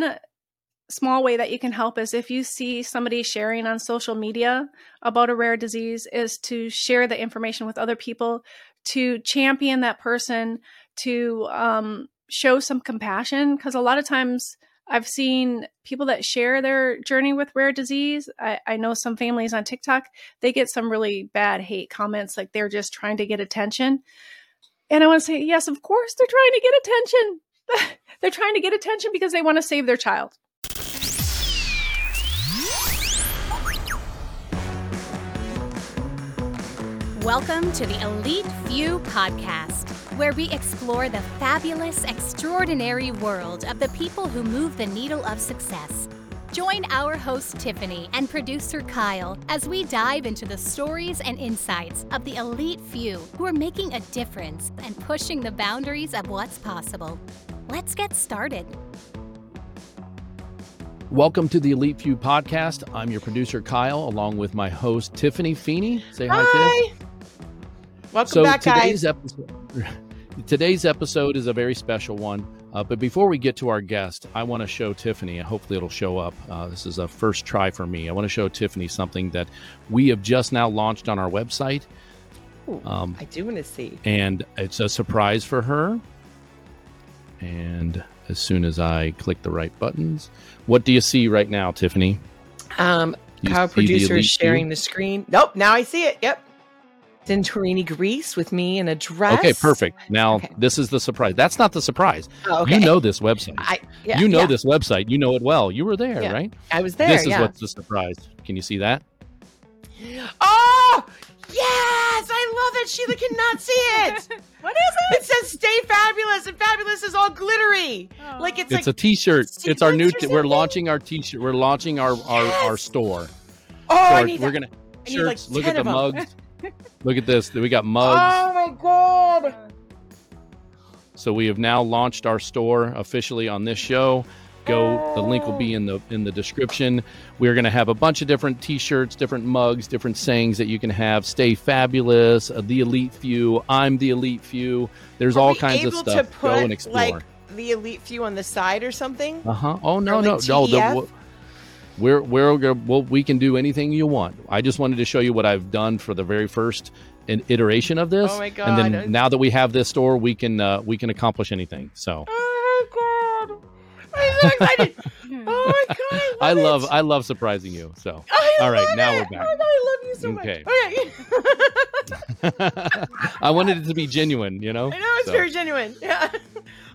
one small way that you can help is if you see somebody sharing on social media about a rare disease is to share the information with other people to champion that person to um, show some compassion. Because a lot of times i've seen people that share their journey with rare disease. I, I know some families on tiktok they get some really bad hate comments like they're just trying to get attention. And i want to say yes of course they're trying to get attention they're trying to get attention because they want to save their child Welcome to the Elite Few podcast, where we explore the fabulous, extraordinary world of the people who move the needle of success. Join our host Tiffany and producer Kyle as we dive into the stories and insights of the elite few who are making a difference and pushing the boundaries of what's possible. Let's get started. Welcome to the Elite Few podcast. I'm your producer Kyle, along with my host Tiffany Feeney. Say hi, Hi. Tiff. Welcome So back, today's guys. episode, today's episode is a very special one. Uh, but before we get to our guest, I want to show Tiffany, and hopefully it'll show up. Uh, this is a first try for me. I want to show Tiffany something that we have just now launched on our website, Ooh, um, I do want to see. and it's a surprise for her. And as soon as I click the right buttons, what do you see right now, Tiffany? Um, You Kyle see the producer is sharing the screen. Nope, now I see it. Yep. Santorini, Greece, with me in a dress. Okay, perfect. Now Okay. this is the surprise. That's not the surprise. Oh, okay. You know this website. I yeah, you know yeah, this website. You know it well. You were there, Yeah. right? I was there. this is what's the surprise. Can you see that? Oh yes, I love it. Sheila cannot see it. what is it It says "Stay Fabulous," and "Fabulous" is all glittery. it Like it's, It's like a T-shirt. see It's our new. this or T- we're launching our T-shirt. We're launching our our, our store. oh, So I our- need we're that. gonna I need, like, shirts. Look at the mugs. Look at this. We got mugs. Oh my god. So we have now launched our store officially on this show. Go. The link will be in the in the description. We're going to have a bunch of different T-shirts, different mugs, different sayings that you can have. Stay fabulous. Uh, the elite few. I'm the elite few. There's Are all kinds of stuff. To Go put, and explore. Like the elite few on the side or something. uh huh. Oh no no no. The, we're we're well, we can do anything you want. I just wanted to show you what I've done for the very first in- iteration of this. Oh my god! And then now that we have this store, we can uh, we can accomplish anything. So. Oh my god! I'm so excited. oh my god! I I love. love it. I love surprising you. So I all right, love now it. we're back. Oh my god, I love you so Okay. much. Okay. I wanted it to be genuine, you know. I know it's So, very genuine. Yeah.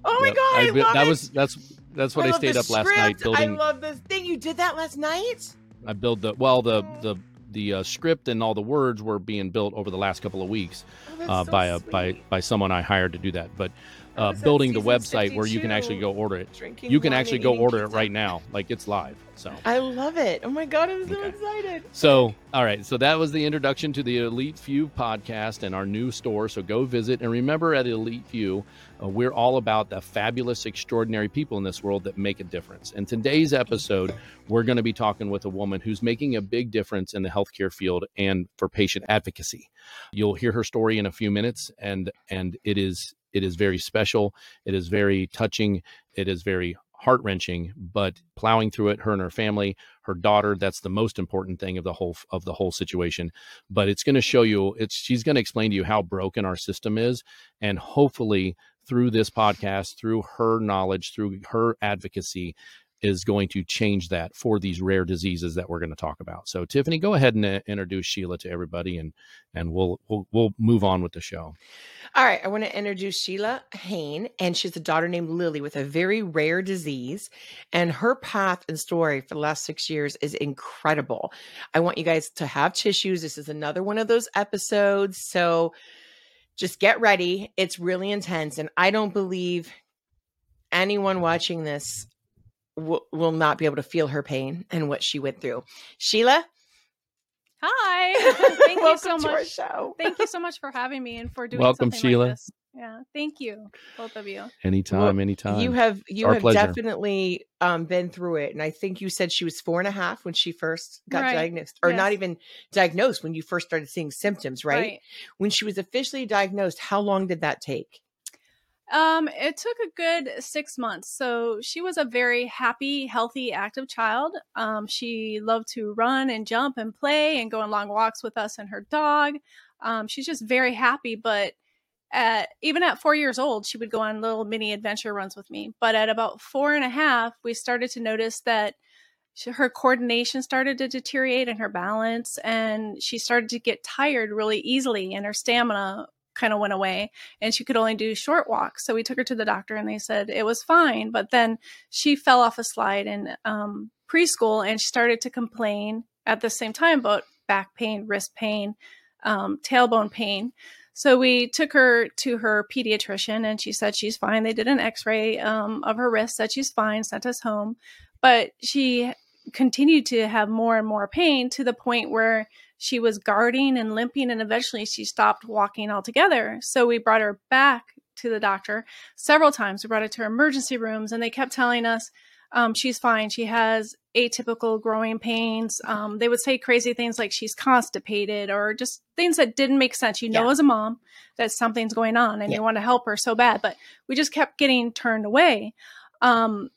Oh my yep. god! I, I, love that it. was that's that's what I, love stayed up last night building. I love this thing. You did that last night. I build the well the the the uh, script and all the words were being built over the last couple of weeks Oh, uh, so by a by by someone I hired to do that. But I uh, building the website where you can actually go order it. drinking You can wine actually go order it right now, like it's live. So. I love it. Oh my god, I'm so Okay. excited. So, all right. So that was the introduction to the Elite Few podcast and our new store. So go visit. And remember, at Elite Few, uh, we're all about the fabulous, extraordinary people in this world that make a difference. And today's episode, we're going to be talking with a woman who's making a big difference in the healthcare field and for patient advocacy. You'll hear her story in a few minutes, and and it is it is very special. It is very touching. It is very heart wrenching. But plowing through it, her and her family her daughter that's the most important thing of the whole of the whole situation but it's going to show you it's she's going to explain to you how broken our system is and hopefully through this podcast through her knowledge through her advocacy is going to change that for these rare diseases that we're going to talk about so tiffany go ahead and uh, introduce sheila to everybody and and we'll we'll, we'll move on with the show All right, I want to introduce Sheila Hoehn, and she's a daughter named Lily with a very rare disease. And her path and story for the last six years is incredible. I want you guys to have tissues. This is another one of those episodes. So just get ready. It's really intense. And I don't believe anyone watching this will, will not be able to feel her pain and what she went through. Sheila, Hi. Thank you welcome so to our much. show. Thank you so much for having me and for doing Welcome, something Sheila. Like this. Yeah, thank you, both of you. anytime anytime You have you our have pleasure. definitely um, been through it, and I think you said she was four and a half when she first got Right. diagnosed, or not even diagnosed when you first started seeing symptoms, right? When she was officially diagnosed, how long did that take? Um, it took a good six months. So she was a very happy, healthy, active child. Um, she loved to run and jump and play and go on long walks with us and her dog. Um, she's just very happy. But at even at four years old, she would go on little mini adventure runs with me. But at about four and a half, we started to notice that she, her coordination started to deteriorate and her balance, and she started to get tired really easily, and her stamina kind of went away and she could only do short walks. So we took her to the doctor and they said it was fine. But then she fell off a slide in um, preschool and she started to complain at the same time about back pain, wrist pain, um, tailbone pain. So we took her to her pediatrician and she said she's fine. They did an x ray um, of her wrist, said she's fine, sent us home. But she continued to have more and more pain to the point where she was guarding and limping and eventually she stopped walking altogether. So we brought her back to the doctor several times. We brought her to emergency rooms and they kept telling us um, she's fine. She has atypical growing pains. Um, they would say crazy things like she's constipated or just things that didn't make sense. You know yeah. as a mom that something's going on and yeah. you want to help her so bad but we just kept getting turned away. Um,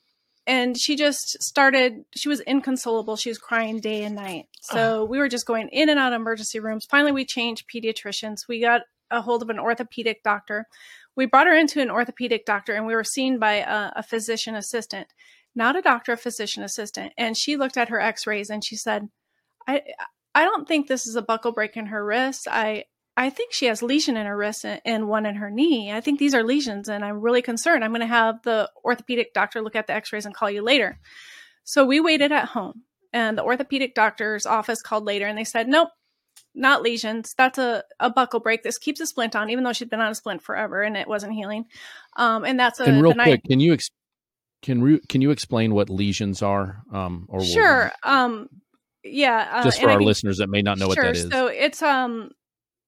and she just started she was inconsolable. She was crying day and night. So oh. we were just going in and out of emergency rooms. Finally we changed pediatricians. We got a hold of an orthopedic doctor. We brought her into an orthopedic doctor and we were seen by a, a physician assistant not a doctor a physician assistant. And she looked at her x-rays and she said i i don't think this is a buckle break in her wrist. I I think she has lesion in her wrist and one in her knee. I think these are lesions, and I'm really concerned. I'm going to have the orthopedic doctor look at the x rays and call you later. So we waited at home, and the orthopedic doctor's office called later, and they said, Nope, not lesions. That's a, a buckle break. This keeps a splint on, even though she'd been on a splint forever and it wasn't healing. Um, and that's a. And real quick, can you ex- can re- can you explain what lesions are? Um, or sure. Um, yeah. Uh, Just for our listeners that may not know sure, what that is. So it's um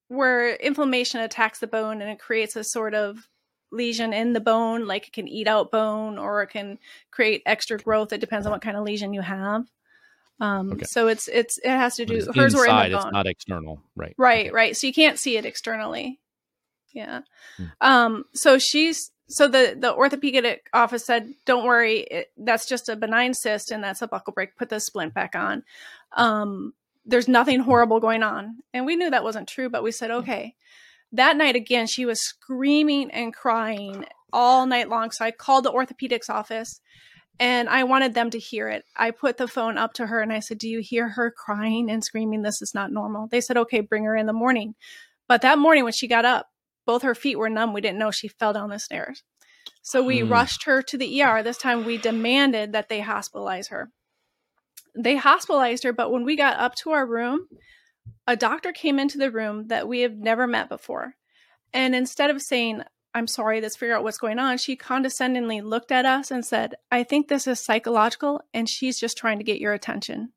where inflammation attacks the bone and it creates a sort of lesion in the bone like it can eat out bone or it can create extra growth. It depends on what kind of lesion you have. Um okay. so it's it's it has to do it's hers inside, were in the bone. it's not external. Right. Right okay. right. So you can't see it externally. Yeah. Hmm. um so she's so the the orthopedic office said don't worry it, that's just a benign cyst and that's a buckle break. Put the splint back on. Um there's nothing horrible going on. And we knew that wasn't true, but we said, okay. That night again, she was screaming and crying all night long. So I called the orthopedics office and I wanted them to hear it. I put the phone up to her and I said, Do you hear her crying and screaming? This is not normal. They said, Okay, bring her in the morning. But that morning when she got up, both her feet were numb. We didn't know she fell down the stairs. So we mm. rushed her to the ER. This time we demanded that they hospitalize her they hospitalized her, but when we got up to our room, a doctor came into the room that we have never met before. And instead of saying, I'm sorry, let's figure out what's going on, she condescendingly looked at us and said, I think this is psychological and she's just trying to get your attention.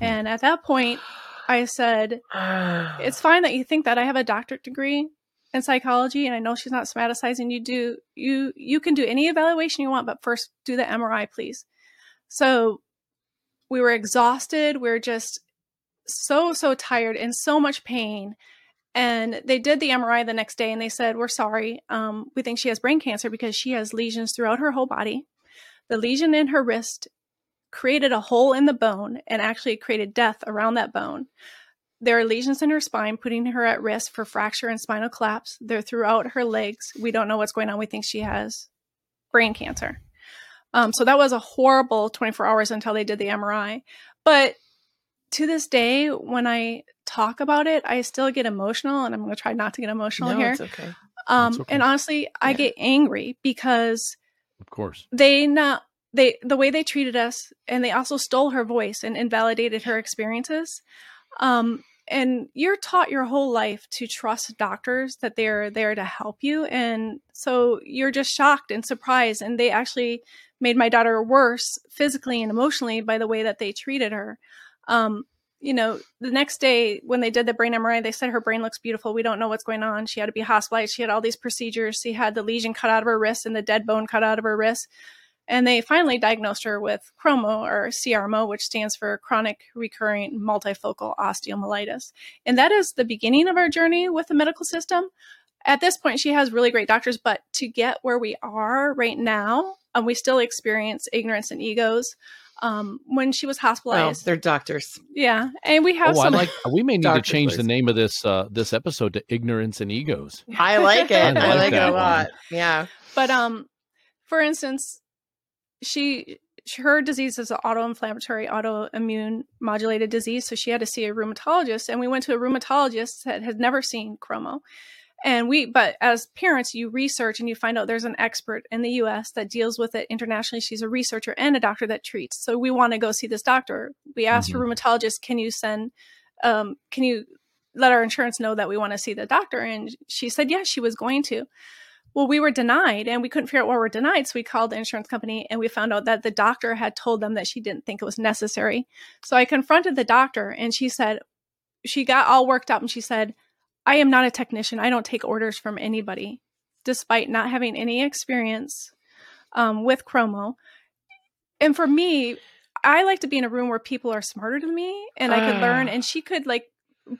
And at that point, I said, It's fine that you think that. I have a doctorate degree in psychology and I know she's not somaticizing. You do you you can do any evaluation you want, but first do the MRI, please. So we were exhausted. We were just so, so tired and so much pain. And they did the MRI the next day and they said, We're sorry. Um, we think she has brain cancer because she has lesions throughout her whole body. The lesion in her wrist created a hole in the bone and actually created death around that bone. There are lesions in her spine, putting her at risk for fracture and spinal collapse. They're throughout her legs. We don't know what's going on. We think she has brain cancer. Um, so that was a horrible 24 hours until they did the MRI. But to this day, when I talk about it, I still get emotional, and I'm going to try not to get emotional no, here. It's okay. Um, okay. And honestly, I yeah. get angry because, of course, they not they the way they treated us, and they also stole her voice and invalidated her experiences. Um, and you're taught your whole life to trust doctors that they're there to help you, and so you're just shocked and surprised, and they actually made my daughter worse physically and emotionally by the way that they treated her. Um, you know, the next day when they did the brain MRI, they said her brain looks beautiful. We don't know what's going on. She had to be hospitalized. She had all these procedures. She had the lesion cut out of her wrist and the dead bone cut out of her wrist. And they finally diagnosed her with chromo or CRMO, which stands for chronic recurrent multifocal osteomyelitis. And that is the beginning of our journey with the medical system at this point, she has really great doctors, but to get where we are right now, um, we still experience ignorance and egos. Um, when she was hospitalized, well, they're doctors. Yeah, and we have oh, some. I like. We may need to change voice. the name of this uh, this episode to "Ignorance and Egos." I like it. I like, I like it a lot. One. Yeah, but um, for instance, she her disease is an autoinflammatory, autoimmune modulated disease. So she had to see a rheumatologist, and we went to a rheumatologist that had never seen chromo and we but as parents you research and you find out there's an expert in the us that deals with it internationally she's a researcher and a doctor that treats so we want to go see this doctor we asked mm-hmm. her rheumatologist can you send um, can you let our insurance know that we want to see the doctor and she said yes she was going to well we were denied and we couldn't figure out why we we're denied so we called the insurance company and we found out that the doctor had told them that she didn't think it was necessary so i confronted the doctor and she said she got all worked up and she said I am not a technician. I don't take orders from anybody, despite not having any experience um, with Chromo. And for me, I like to be in a room where people are smarter than me and I could learn. Ah. And she could like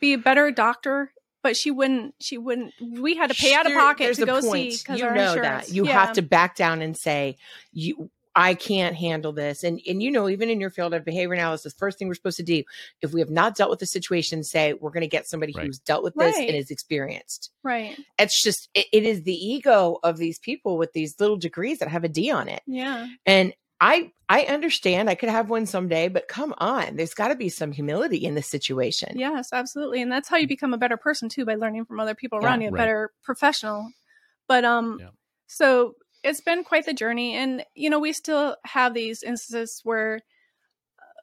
be a better doctor, but she wouldn't. She wouldn't. We had to pay out of pocket to go point. see you know insurance. that you yeah. have to back down and say you I can't handle this. And and you know, even in your field of behavior analysis, first thing we're supposed to do, if we have not dealt with the situation, say we're going to get somebody right. who's dealt with this right. and is experienced. Right. It's just it, it is the ego of these people with these little degrees that have a D on it. Yeah. And I I understand I could have one someday, but come on, there's got to be some humility in this situation. Yes, absolutely. And that's how you become a better person too by learning from other people around yeah, you, a right. better professional. But um yeah. so it's been quite the journey and you know we still have these instances where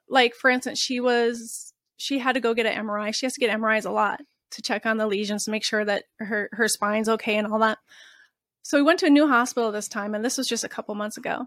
like for instance she was she had to go get an mri she has to get mris a lot to check on the lesions to make sure that her her spine's okay and all that so we went to a new hospital this time and this was just a couple months ago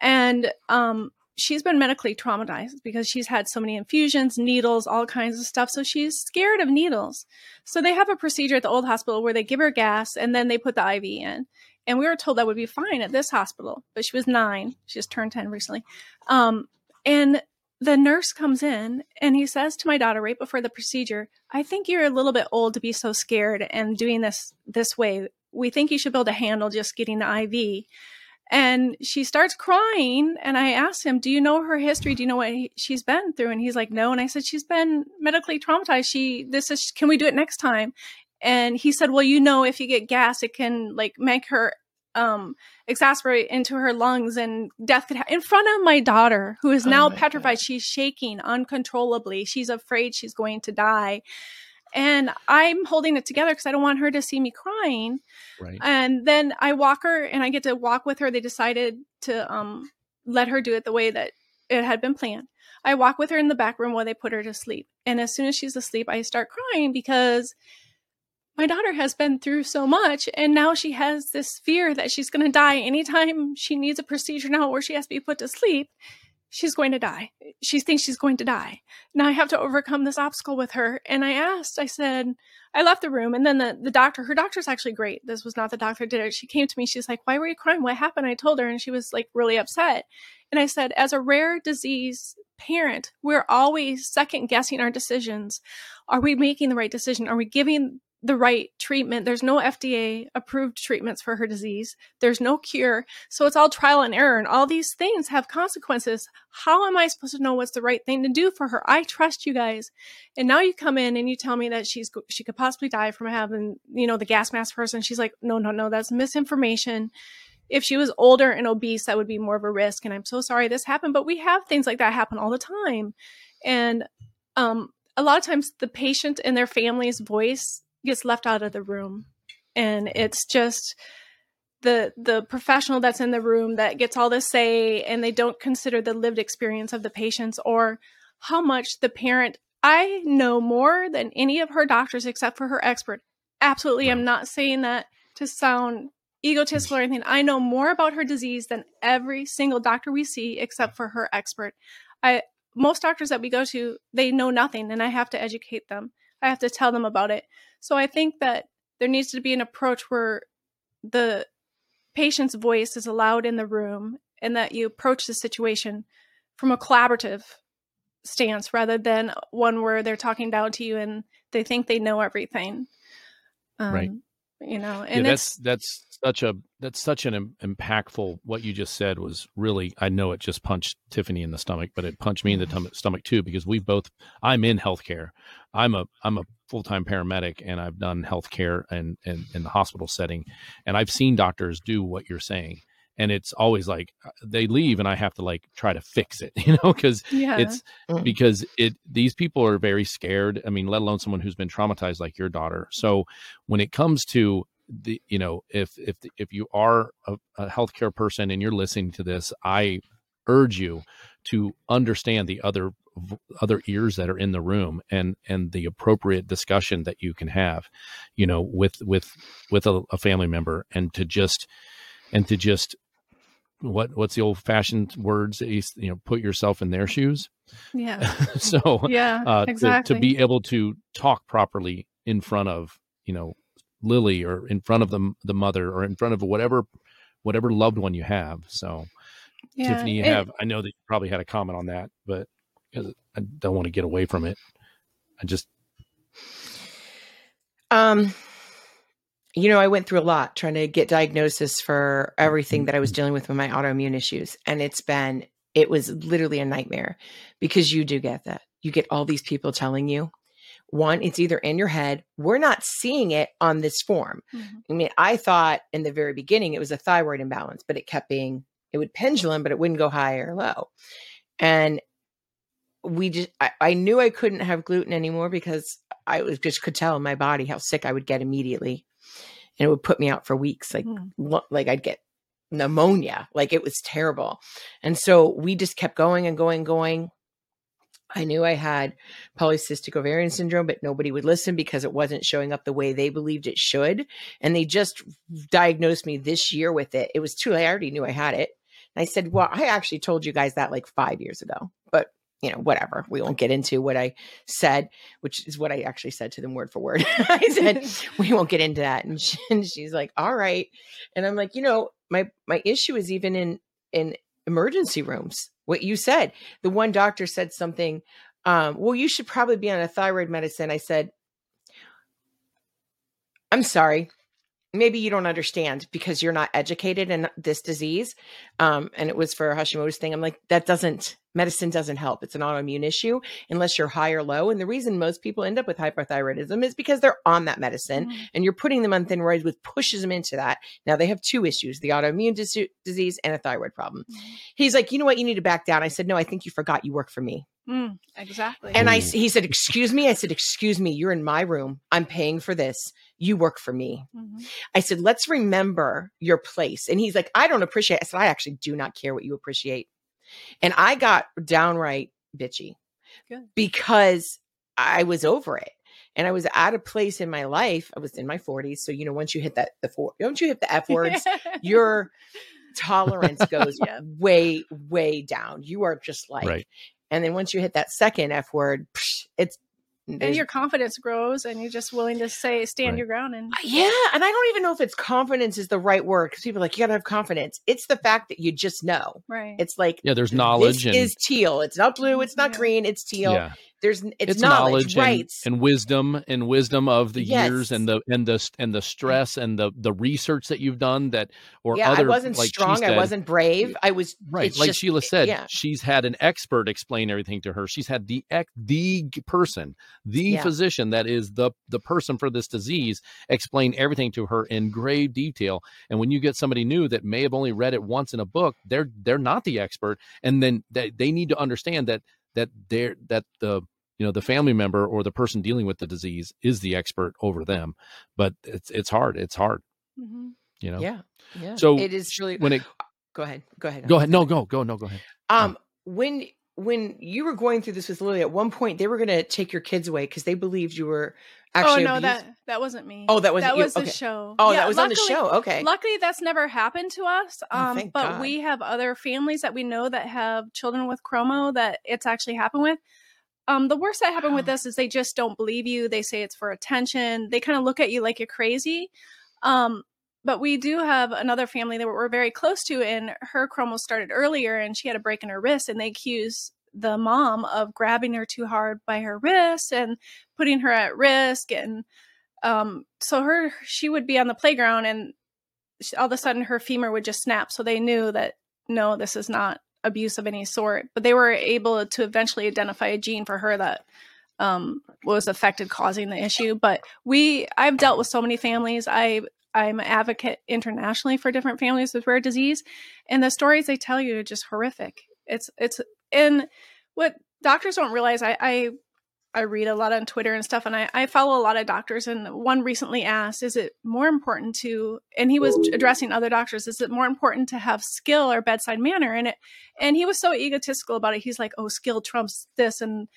and um she's been medically traumatized because she's had so many infusions, needles, all kinds of stuff. So she's scared of needles. So they have a procedure at the old hospital where they give her gas and then they put the IV in. And we were told that would be fine at this hospital, but she was nine. She just turned 10 recently. Um, and the nurse comes in and he says to my daughter right before the procedure, I think you're a little bit old to be so scared and doing this this way. We think you should be able to handle just getting the IV. And she starts crying. And I asked him, Do you know her history? Do you know what he, she's been through? And he's like, No. And I said, She's been medically traumatized. She, this is, can we do it next time? and he said well you know if you get gas it can like make her um exasperate into her lungs and death could happen in front of my daughter who is oh now petrified God. she's shaking uncontrollably she's afraid she's going to die and i'm holding it together because i don't want her to see me crying. Right. And then i walk her and i get to walk with her. They decided to um let her do it the way that it had been planned. I walk with her in the back room while they put her to sleep. And as soon as she's asleep i start crying because my daughter has been through so much and now she has this fear that she's going to die anytime she needs a procedure now where she has to be put to sleep she's going to die. She thinks she's going to die. Now i have to overcome this obstacle with her. And i asked i said i left the room. And then the, the doctor her doctor's actually great. This was not the doctor did it. She came to me. She's like why were you crying? What happened? I told her and she was like really upset. And i said as a rare disease parent we're always second guessing our decisions. Are we making the right decision? Are we giving the right treatment. There's no FDA approved treatments for her disease. There's no cure. So it's all trial and error. And all these things have consequences. How am I supposed to know what's the right thing to do for her? I trust you guys. And now you come in and you tell me that she's she could possibly die from having, you know, the gas mask person. She's like, no, no, no, that's misinformation. If she was older and obese, that would be more of a risk. And I'm so sorry this happened. But we have things like that happen all the time. And um, a lot of times the patient and their family's voice gets left out of the room. And it's just the the professional that's in the room that gets all the say and they don't consider the lived experience of the patients or how much the parent i know more than any of her doctors except for her expert. Absolutely i'm not saying that to sound egotistical or anything. I know more about her disease than every single doctor we see except for her expert. I most doctors that we go to they know nothing and i have to educate them. I have to tell them about it so I think that there needs to be an approach where the patient's voice is allowed in the room and that you approach the situation from a collaborative stance rather than one where they're talking down to you and they think they know everything. Um, right. You know and yeah, that's that's such a that's such an Im- impactful what you just said was really i know it just punched tiffany in the stomach but it punched me in the mm-hmm. tum- stomach too because we both i'm in healthcare. I'm a i'm a full-time paramedic and i've done healthcare and and in the hospital setting and i've seen doctors do what you're saying and it's always like uh, they leave and i have to like try to fix it you know because yeah it's Mm. because it these people are very scared i mean let alone someone who's been traumatized like your daughter so when it comes to the you know if if if you are a, a healthcare person and you're listening to this i urge you to understand the other other ears that are in the room and and the appropriate discussion that you can have you know with with with a, a family member and to just and to just what what's the old fashioned words that you, you know put yourself in their shoes yeah so yeah uh, to- exactly to, be able to talk properly in front of you know Lily or in front of the the mother or in front of whatever whatever loved one you have. So yeah. Tiffany, you and- have I know that you probably had a comment on that, but because I don't want to get away from it, I just Um, you know, I went through a lot trying to get diagnosis for everything that I was dealing with with my autoimmune issues. And it's been, it was literally a nightmare because you do get that. You get all these people telling you, one, it's either in your head, we're not seeing it on this form. Mhm. I mean, I thought in the very beginning it was a thyroid imbalance, but it kept being, it would pendulum, but it wouldn't go high or low. And we just, I, I knew I couldn't have gluten anymore because I was just could tell in my body how sick I would get immediately. And it would put me out for weeks. Like, Mm. lo- like I'd get pneumonia. Like it was terrible. And so we just kept going and going, and going. I knew I had polycystic ovarian syndrome, but nobody would listen because it wasn't showing up the way they believed it should. And they just diagnosed me this year with it. It was too late. I already knew I had it. And I said, Well, I actually told you guys that like five years ago, but you know, whatever. We won't get into what I said, which is what I actually said to them word for word. I said, we won't get into that. And, she, and she's like, all right. And I'm like, you know, my, my issue is even in, in emergency rooms. What you said, the one doctor said something, um, well, you should probably be on a thyroid medicine. I said, I'm sorry. Maybe you don't understand because you're not educated in this disease. Um, and it was for a Hashimoto's thing. I'm like, that doesn't, medicine doesn't help. It's an autoimmune issue unless you're high or low. And the reason most people end up with hyperthyroidism is because they're on that medicine Mhm. and you're putting them on thin roids, which pushes them into that. Now they have two issues the autoimmune dis- disease and a thyroid problem. He's like, you know what? You need to back down. I said, no, I think you forgot you work for me. Mm, exactly. And I, he said, excuse me. I said, excuse me. You're in my room. I'm paying for this. You work for me. Mhm. I said, let's remember your place. And he's like, I don't appreciate. I said, I actually do not care what you appreciate. And I got downright bitchy Good. because I was over it. And I was at a place in my life. I was in my 40s. So, you know, once you hit that, the four, don't you hit the F words? your tolerance goes Yeah. way, way down. You are just like, Right. and then once you hit that second F word, psh, it's, and your confidence grows and you're just willing to say stand Right. your ground and uh, yeah. And I don't even know if it's confidence is the right word because people are like, you got to have confidence. It's the fact that you just know. right It's like, yeah, there's knowledge this and is teal. It's not blue. Mm-hmm. It's not Yeah. green. It's teal. yeah, There's, it's, it's, knowledge, knowledge, and, right? and wisdom and wisdom of the Yes. years and the and the and the stress and the the research that you've done that or yeah. other I wasn't like strong. I wasn't brave. I was Right, like just- Sheila eh, said, Yeah. she's had an expert explain everything to her. She's had the ex- the person, the Yeah. physician that is the the person for this disease explain everything to her in grave detail. And when you get somebody new that may have only read it once in a book, they're they're not the expert, and then they, they need to understand that that they're that the you know the family member or the person dealing with the disease is the expert over them. But it's it's hard. It's hard. Mhm. You know. yeah. Yeah. So it is really, When it go ahead. Go ahead. go ahead. No, go go no go ahead. Um, when when you were going through this with Lily, at one point they were going to take your kids away because they believed you were actually. oh no that that wasn't me Oh, that wasn't that you? was the Okay. show Oh, Yeah, that was on the show. Okay. luckily that's never happened to us Oh, um thank but God. we have other families that we know that have children with chromo that it's actually happened with um the worst that happened with this is they just don't believe you they say it's for attention they kind of look at you like you're crazy um but we do have another family that we're very close to and her chromo started earlier and she had a break in her wrist and they accuse the mom of grabbing her too hard by her wrist and putting her at risk and um, so her she would be on the playground and all of a sudden her femur would just snap. So they knew that no, this is not abuse of any sort. But they were able to eventually identify a gene for her that um, was affected causing the issue. But we, I've dealt with so many families. I I'm an advocate internationally for different families with rare disease, and the stories they tell you are just horrific. It's it's and what doctors don't realize. I I, I read a lot on Twitter and stuff, and I, I follow a lot of doctors. And one recently asked, "Is it more important to?" And he was oh. addressing other doctors. Is it more important to have skill or bedside manner? And it and he was so egotistical about it. He's like, "Oh, skill trumps this," and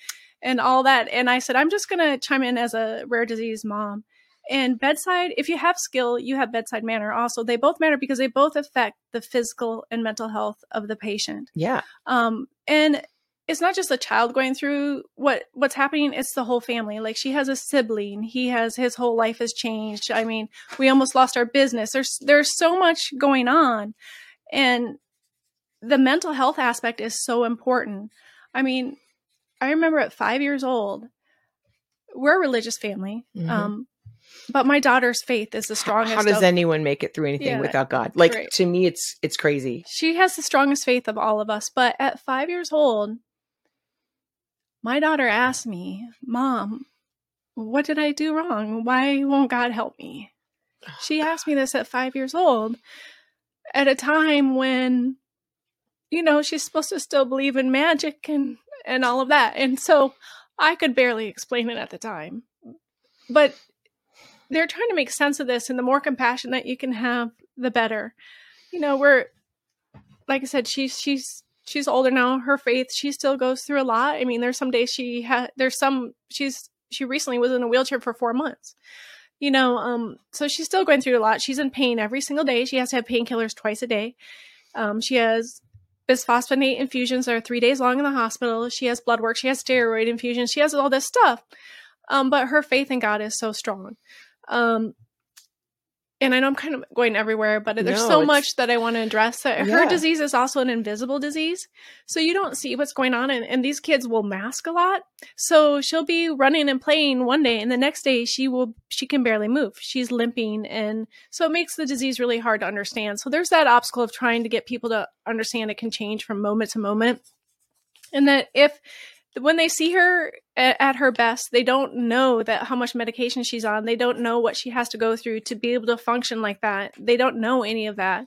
and all that. And I said, I'm just going to chime in as a rare disease mom and bedside, if you have skill, you have bedside manner also. They both matter because they both affect the physical and mental health of the patient. Yeah. Um, and it's not just the child going through what what's happening it's the whole family like she has a sibling he has his whole life has changed i mean we almost lost our business there's there's so much going on and the mental health aspect is so important i mean i remember at five years old we're a religious family mm-hmm. um, but my daughter's faith is the strongest. How does of, anyone make it through anything yeah, without God? Like right. to me, it's it's crazy. She has the strongest faith of all of us. But at five years old, my daughter asked me, "Mom, what did I do wrong? Why won't God help me?" She asked me this at five years old, at a time when, you know, she's supposed to still believe in magic and and all of that. And so I could barely explain it at the time. But they're trying to make sense of this and the more compassion that you can have the better. You know we're like i said she's she's she's older now. Her faith she still goes through a lot. I mean there's some days she had there's some she's she recently was in a wheelchair for four months. You know um so she's still going through a lot. She's in pain every single day. She has to have painkillers twice a day. Um she has bisphosphonate infusions that are three days long in the hospital. She has blood work. She has steroid infusions. She has all this stuff. Um but her faith in god is so strong um, and I know I'm kind of going everywhere, but there's no, so much that I want to address. That yeah. her disease is also an invisible disease, so you don't see what's going on, and, and, these kids will mask a lot. So she'll be running and playing one day, and the next day she will she can barely move. She's limping, and so it makes the disease really hard to understand. So there's that obstacle of trying to get people to understand it can change from moment to moment, and that if when they see her at, at, her best, they don't know that how much medication she's on. They don't know what she has to go through to be able to function like that. They don't know any of that.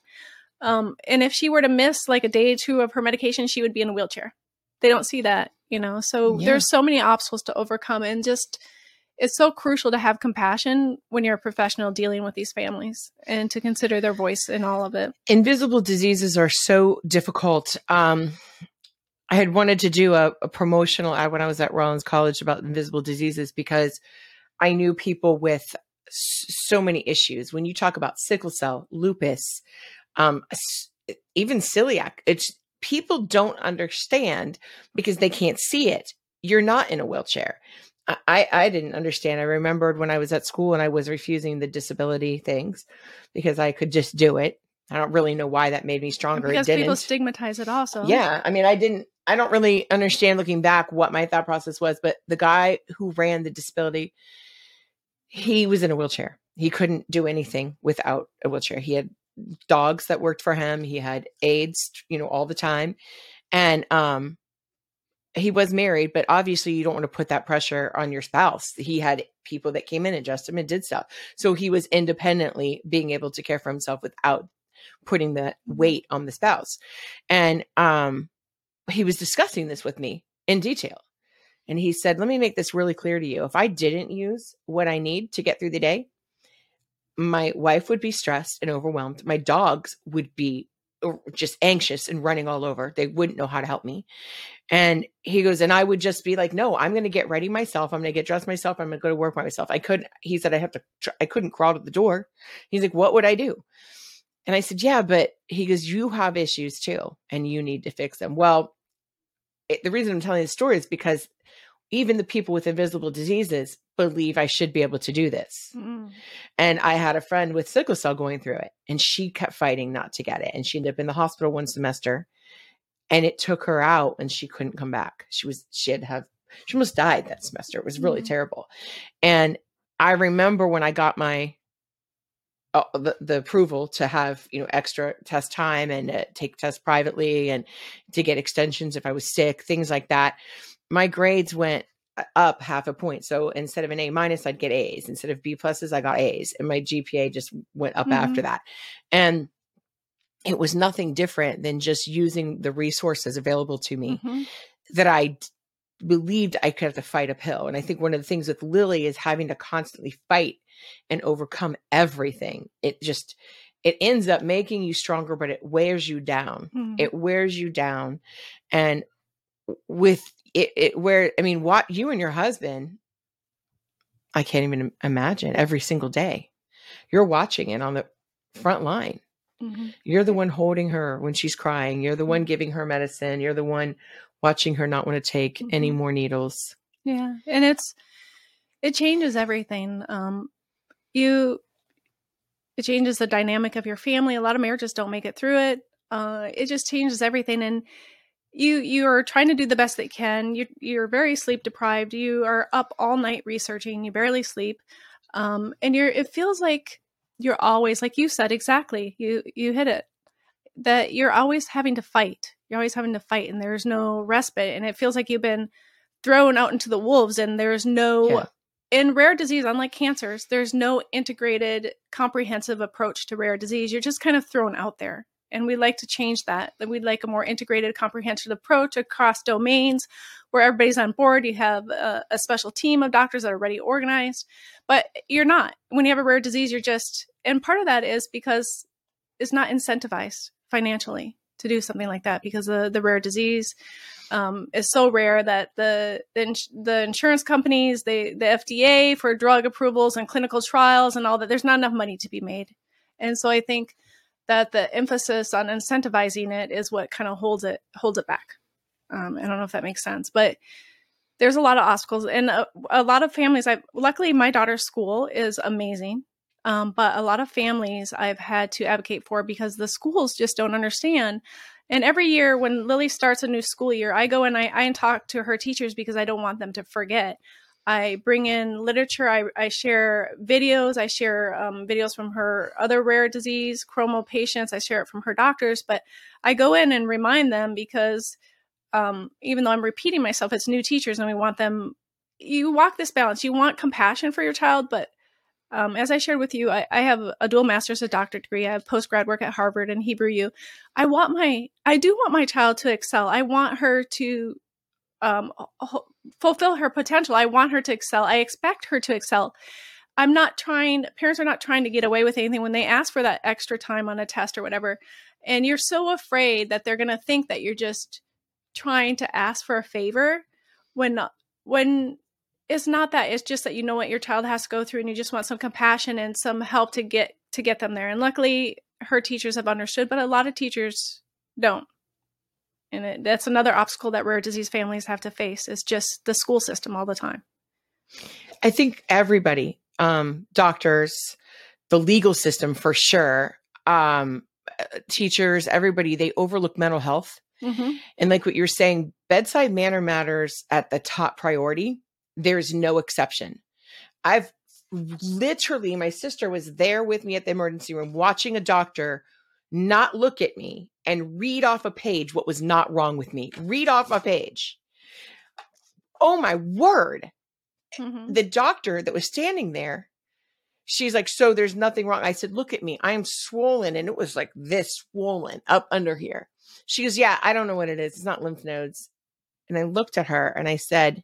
Um, and if she were to miss like a day or two of her medication, she would be in a wheelchair. They don't see that, you know. So yeah. there's so many obstacles to overcome, and just it's so crucial to have compassion when you're a professional dealing with these families and to consider their voice in all of it. Invisible diseases are so difficult. Um, I had wanted to do a, a, promotional ad when I was at Rollins College about invisible diseases because I knew people with so many issues. When you talk about sickle cell, lupus, um, even celiac, it's people don't understand because they can't see it. You're not in a wheelchair. I, I didn't understand. I remembered when I was at school and I was refusing the disability things because I could just do it. I don't really know why that made me stronger. It didn't. Because people stigmatize it also. Yeah. I mean, I didn't I don't really understand looking back what my thought process was, but the guy who ran the disability, he was in a wheelchair. He couldn't do anything without a wheelchair. He had dogs that worked for him. He had aides, you know, all the time. And um he was married, but obviously you don't want to put that pressure on your spouse. He had people that came in and just him and did stuff. So he was independently being able to care for himself without putting the weight on the spouse. And um he was discussing this with me in detail. And he said, Let me make this really clear to you. If I didn't use what I need to get through the day, my wife would be stressed and overwhelmed. My dogs would be uh, just anxious and running all over. They wouldn't know how to help me. And he goes, and I would just be like, no, I'm going to get ready myself. I'm going to get dressed myself. I'm going to go to work by myself. I couldn't, he said, I have to, I couldn't crawl to the door. He's like, what would I do? And I said, yeah, but he goes, you have issues too, and you need to fix them. Well, it, the reason I'm telling the story is because even the people with invisible diseases believe I should be able to do this. Mm. And I had a friend with sickle cell going through it, and she kept fighting not to get it. And she ended up in the hospital one semester, and it took her out, and she couldn't come back. She was, she had to have, she almost died that semester. It was really mm. terrible. And I remember when I got my uh, the, the approval to have you know extra test time and uh, take tests privately and to get extensions if I was sick, things like that. My grades went uh, up half a point. So instead of an A minus, I'd get A's. Instead of B pluses, I got A's, and my GPA just went up mm-hmm. after that. And it was nothing different than just using the resources available to me mm-hmm. that I believed I could have to fight uphill. And I think one of the things with Lily is having to constantly fight and overcome everything. It just it ends up making you stronger, but it wears you down. Mm-hmm. It wears you down. And with it, it where I mean, what you and your husband, I can't even imagine every single day. You're watching it on the front line. Mm-hmm. You're the one holding her when she's crying. You're the one mm-hmm. giving her medicine. You're the one watching her not want to take mm-hmm. any more needles. Yeah. And it's, it changes everything. Um, you, it changes the dynamic of your family. A lot of marriages don't make it through it. Uh, it just changes everything. And you, you are trying to do the best that you can. You, you're very sleep deprived. You are up all night researching. You barely sleep. Um, and you're, it feels like you're always, like you said, exactly, you, you hit it that you're always having to fight. You're always having to fight, and there's no respite. And it feels like you've been thrown out into the wolves, and there's no. Yeah. In rare disease, unlike cancers, there's no integrated, comprehensive approach to rare disease. You're just kind of thrown out there. And we'd like to change that. That we'd like a more integrated, comprehensive approach across domains where everybody's on board. You have a, a special team of doctors that are already organized, but you're not. When you have a rare disease, you're just, and part of that is because it's not incentivized financially to do something like that because the, the rare disease um, is so rare that the, the, ins- the insurance companies, they, the FDA for drug approvals and clinical trials and all that, there's not enough money to be made. And so I think that the emphasis on incentivizing it is what kind of holds it holds it back. Um, I don't know if that makes sense, but there's a lot of obstacles and a, a lot of families. I luckily my daughter's school is amazing. Um, but a lot of families I've had to advocate for because the schools just don't understand. And every year when Lily starts a new school year, I go and I, I talk to her teachers because I don't want them to forget. I bring in literature. I, I share videos. I share um, videos from her other rare disease chromo patients. I share it from her doctors. But I go in and remind them because um, even though I'm repeating myself, it's new teachers and we want them. You walk this balance. You want compassion for your child, but um, as I shared with you, I, I, have a dual master's, a doctorate degree. I have post grad work at Harvard and Hebrew U. I want my, I do want my child to excel. I want her to um, fulfill her potential. I want her to excel. I expect her to excel. I'm not trying, parents are not trying to get away with anything when they ask for that extra time on a test or whatever. And you're so afraid that they're going to think that you're just trying to ask for a favor when, when it's not that it's just that you know what your child has to go through and you just want some compassion and some help to get to get them there. And luckily her teachers have understood but a lot of teachers don't. And it, that's another obstacle that rare disease families have to face is just the school system all the time. I think everybody um, doctors the legal system for sure um, teachers everybody they overlook mental health. Mm-hmm. and like what you're saying bedside manner matters at the top priority there's no exception. I've literally, my sister was there with me at the emergency room watching a doctor not look at me and read off a page what was not wrong with me. Read off a page. Oh my word. Mm-hmm. The doctor that was standing there, she's like, So there's nothing wrong. I said, Look at me. I am swollen. And it was like this swollen up under here. She goes, Yeah, I don't know what it is. It's not lymph nodes. And I looked at her and I said,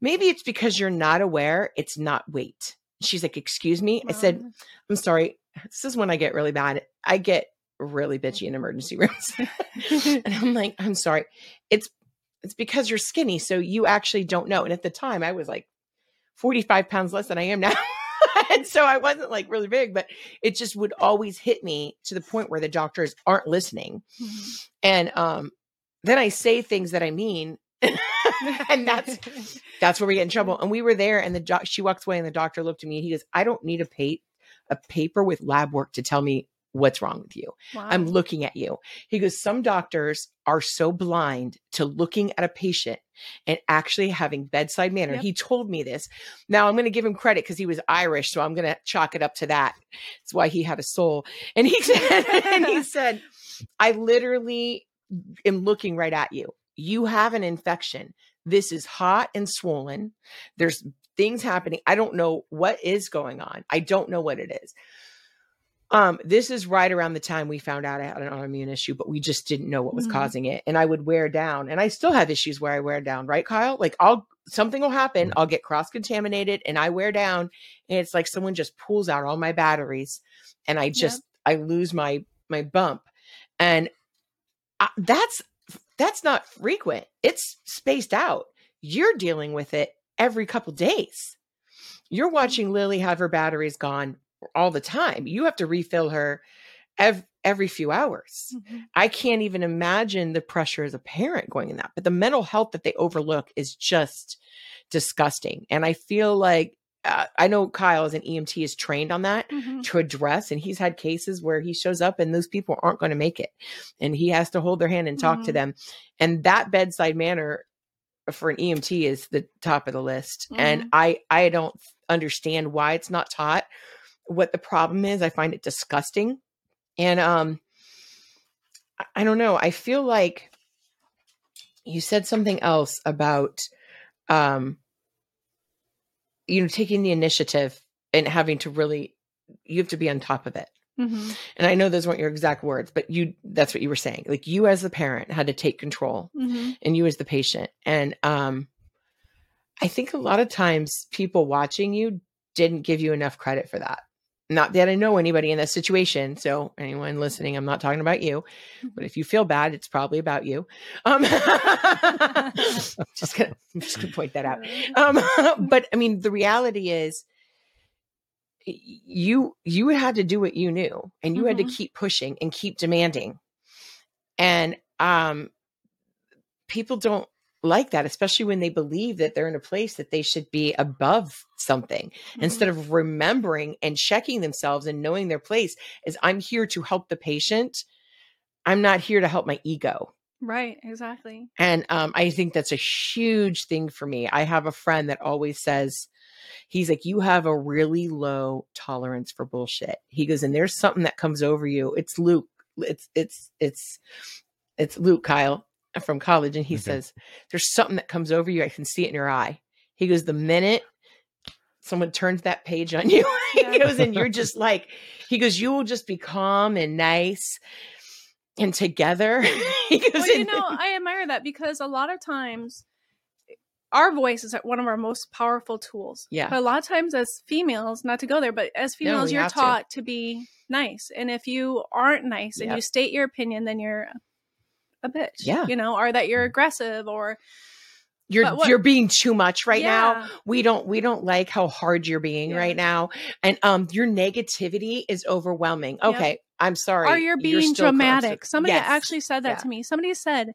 maybe it's because you're not aware it's not weight. She's like, excuse me. I said, I'm sorry. This is when I get really bad. I get really bitchy in emergency rooms. and I'm like, I'm sorry. It's it's because you're skinny. So you actually don't know. And at the time I was like 45 pounds less than I am now. and so I wasn't like really big, but it just would always hit me to the point where the doctors aren't listening. Mm-hmm. And um then I say things that I mean and that's that's where we get in trouble. And we were there, and the doc, she walks away, and the doctor looked at me, and he goes, "I don't need a pay a paper with lab work to tell me what's wrong with you? Wow. I'm looking at you. He goes, Some doctors are so blind to looking at a patient and actually having bedside manner. Yep. He told me this. Now I'm going to give him credit because he was Irish. So I'm going to chalk it up to that. That's why he had a soul. And he said, and he said, I literally am looking right at you. You have an infection. This is hot and swollen. There's things happening. I don't know what is going on. I don't know what it is. Um, this is right around the time we found out I had an autoimmune issue, but we just didn't know what was Mhm. causing it. And I would wear down, and I still have issues where I wear down, right, Kyle? Like I'll something will happen, I'll get cross contaminated, and I wear down, and it's like someone just pulls out all my batteries, and I just I lose my my bump, and I, that's that's not frequent. It's spaced out. You're dealing with it every couple days. You're watching Lily have her batteries gone all the time. You have to refill her ev- every few hours. Mhm. I can't even imagine the pressure as a parent going in that. But the mental health that they overlook is just disgusting. And I feel like uh, I know Kyle as an EMT is trained on that Mhm. to address, and he's had cases where he shows up and those people aren't going to make it, and he has to hold their hand and talk to Mhm. them. And that bedside manner for an EMT is the top of the list. And Mhm. I I don't understand why it's not taught. What the problem is, I find it disgusting. And um I- I don't know. I feel like you said something else about um you know taking the initiative and having to really you have to be on top of it. Mhm. And I know those weren't your exact words, but you that's what you were saying. Like you as the parent had to take control Mhm. and you as the patient. And um I think a lot of times people watching you didn't give you enough credit for that. Not that I know anybody in that situation. So anyone listening, I'm not talking about you. But if you feel bad, it's probably about you. Um just gonna I'm just gonna point that out. Um but I mean the reality is you you had to do what you knew and you had to Mhm. keep pushing and keep demanding. And um people don't like that, especially when they believe that they're in a place that they should be above something Mhm. instead of remembering and checking themselves and knowing their place is I'm here to help the patient. I'm not here to help my ego. Right, exactly. And um, I think that's a huge thing for me. I have a friend that always says, he's like, you have a really low tolerance for bullshit. He goes, and there's something that comes over you. It's Luke. It's it's it's it's Luke Kyle Uh, from college, and he Okay. says, there's something that comes over you. I can see it in your eye. He goes, the minute someone turns that page on you, he Yeah. goes, and you're just like, he goes, you will just be calm and nice and together. he goes, Well, you know, I admire that because a lot of times eh, our voice is one of our most powerful tools. Yeah. But a lot of times as females, not to go there, but as females, we you're have to. taught to. be nice. And if you aren't nice and you state your opinion, then you're a bitch. Yeah. You know, or that you're aggressive or you're what- you're being too much right now we don't we don't like how hard you're being Yeah. right now and um your negativity is overwhelming Yep. okay i'm sorry or you're being still dramatic. Somebody Yes. actually said that Yeah. to me. Somebody said,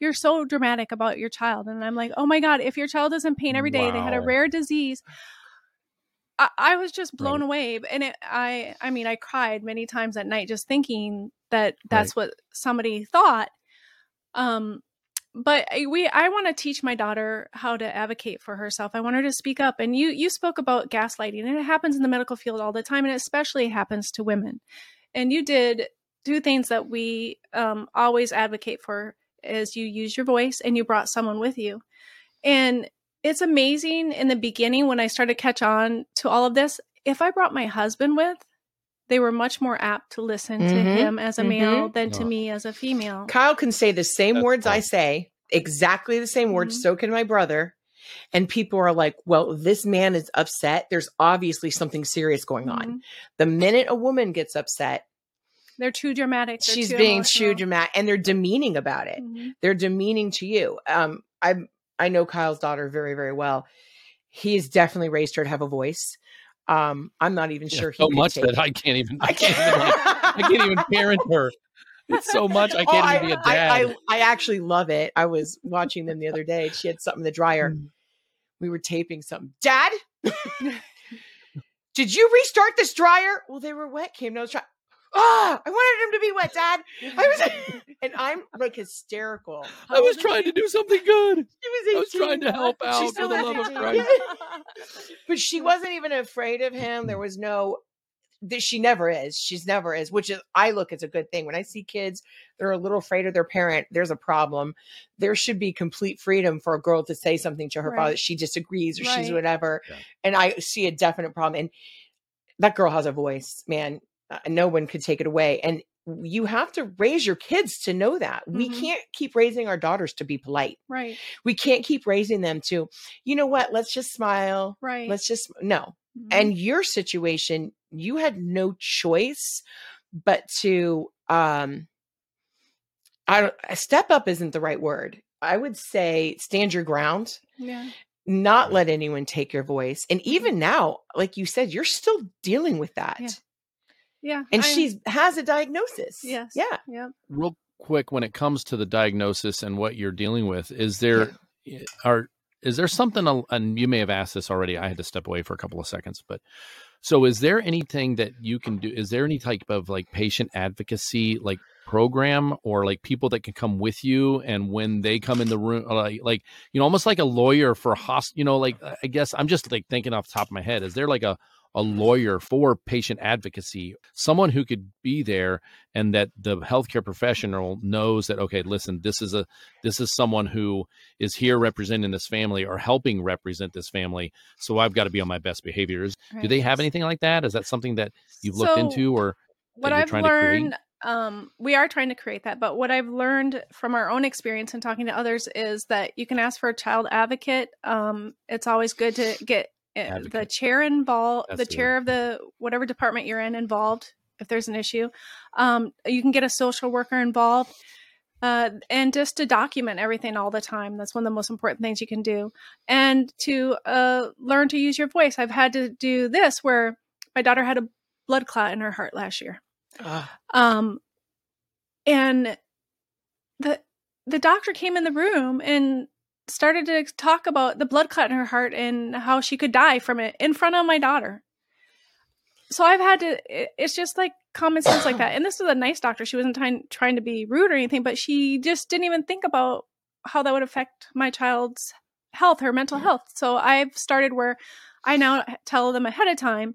You're so dramatic about your child. And I'm like, Oh my God, if your child is in pain every day, they had a rare disease. I, I was just blown Right. away. And it, I, I mean, I cried many times at night just thinking that that's what somebody thought. Um, but we, I want to teach my daughter how to advocate for herself. I want her to speak up. And you, you spoke about gaslighting, and it happens in the medical field all the time, and it especially happens to women. And you did two things that we um, always advocate for: is you use your voice and you brought someone with you. And it's amazing in the beginning when I started to catch on to all of this. If I brought my husband with, they were much more apt to listen to Mhm, him as a mhm. male than to me as a female. kyle can say the same That's words i say exactly the same words Mhm. so can my brother and people are like well this man is upset there's obviously something serious going on Mhm. the minute a woman gets upset They're too dramatic. They're she's too being emotional. too dramatic and they're demeaning about it Mhm. they're demeaning to you. Um, I I know Kyle's daughter very very well. He's definitely raised her to have a voice. Um, I'm not even Yeah, sure he so much that. I can't even. I I can't even. Like, I can't even parent her. It's so much. I Oh, can't even be a dad. I, I actually love it. I was watching them the other day. She had something in the dryer. Mm. We were taping something. Dad, did you restart this dryer? Well, they were wet. Came no try. Oh, I wanted him to be wet, Dad. I was, and I'm like hysterical. How I was trying to do something good. Was I was trying to help out for the love of Christ. but she wasn't even afraid of him. There was no that she never is. She's never is, which is I look as a good thing. When I see kids, they're a little afraid of their parent. There's a problem. There should be complete freedom for a girl to say something to her right. father. She disagrees or right. she's whatever. Yeah. And I see a definite problem. And that girl has a voice, man. Uh, no one could take it away. And you have to raise your kids to know that. Mm-hmm. We can't keep raising our daughters to be polite. Right. We can't keep raising them to, you know what, let's just smile. Right. Let's just no. Mm-hmm. And your situation, you had no choice but to um I don't step up isn't the right word. I would say stand your ground. Yeah. Not let anyone take your voice. And even now, like you said, you're still dealing with that. Yeah. Yeah. And she has a diagnosis. Yes. Yeah. Yeah. Real quick, when it comes to the diagnosis and what you're dealing with, is there yeah. Eh, are is there something and you may have asked this already i had to step away for a couple of seconds but so is there anything that you can do is there any type of like patient advocacy like program or like people that can come with you and when they come in the room like like you know almost like a lawyer for host you know like i guess i'm just like thinking off the top of my head is there like a a lawyer for patient advocacy, someone who could be there and that the healthcare professional knows that okay, listen, this is a this is someone who is here representing this family or helping represent this family. So I've got to be on my best behaviors. Right. Do they have anything like that? Is that something that you've so looked into or what I've learned? Um, we are trying to create that, but what I've learned from our own experience and talking to others is that you can ask for a child advocate. Um, it's always good to get Advocate. the chair involved, the, the chair of the whatever department you're in involved. If there's an issue, um, you can get a social worker involved. Uh, and just to document everything all the time. That's one of the most important things you can do. And to uh, learn to use your voice. I've had to do this where my daughter had a blood clot in her heart last year. Uh. Um, and the the doctor came in the room and started to talk about the blood clot in her heart and how she could die from it in front of my daughter. So I've had to, it's just like common sense like that. And this is a nice doctor. She wasn't trying, trying to be rude or anything, but she just didn't even think about how that would affect my child's health, her mental health. So I've started where I now tell them ahead of time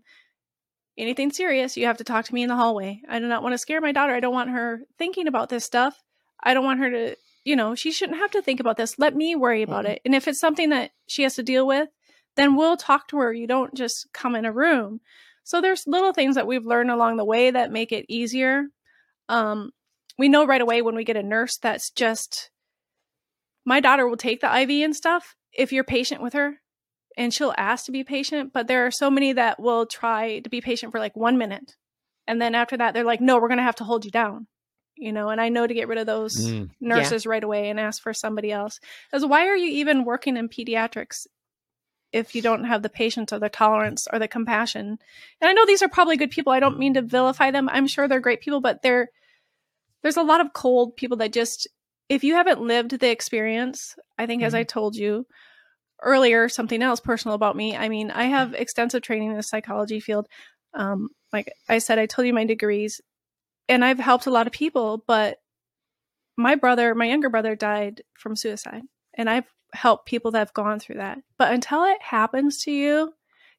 anything serious, you have to talk to me in the hallway. I do not want to scare my daughter. I don't want her thinking about this stuff. I don't want her to you know, she shouldn't have to think about this. Let me worry about mm-hmm. it. And if it's something that she has to deal with, then we'll talk to her. You don't just come in a room. So there's little things that we've learned along the way that make it easier. Um, we know right away when we get a nurse that's just my daughter will take the IV and stuff if you're patient with her and she'll ask to be patient, but there are so many that will try to be patient for like 1 minute. And then after that they're like, "No, we're going to have to hold you down." You know and i know to get rid of those mm, nurses yeah. right away and ask for somebody else. Because why are you even working in pediatrics if you don't have the patience or the tolerance or the compassion? And i know these are probably good people. I don't mean to vilify them. I'm sure they're great people but they're there's a lot of cold people that just if you haven't lived the experience i think mm-hmm. as i mm-hmm. told you earlier something else personal about me. I mean i have extensive training in the psychology field. Um, like i said i told you my degrees and I've helped a lot of people, but my brother, my younger brother died from suicide. And I've helped people that have gone through that. But until it happens to you,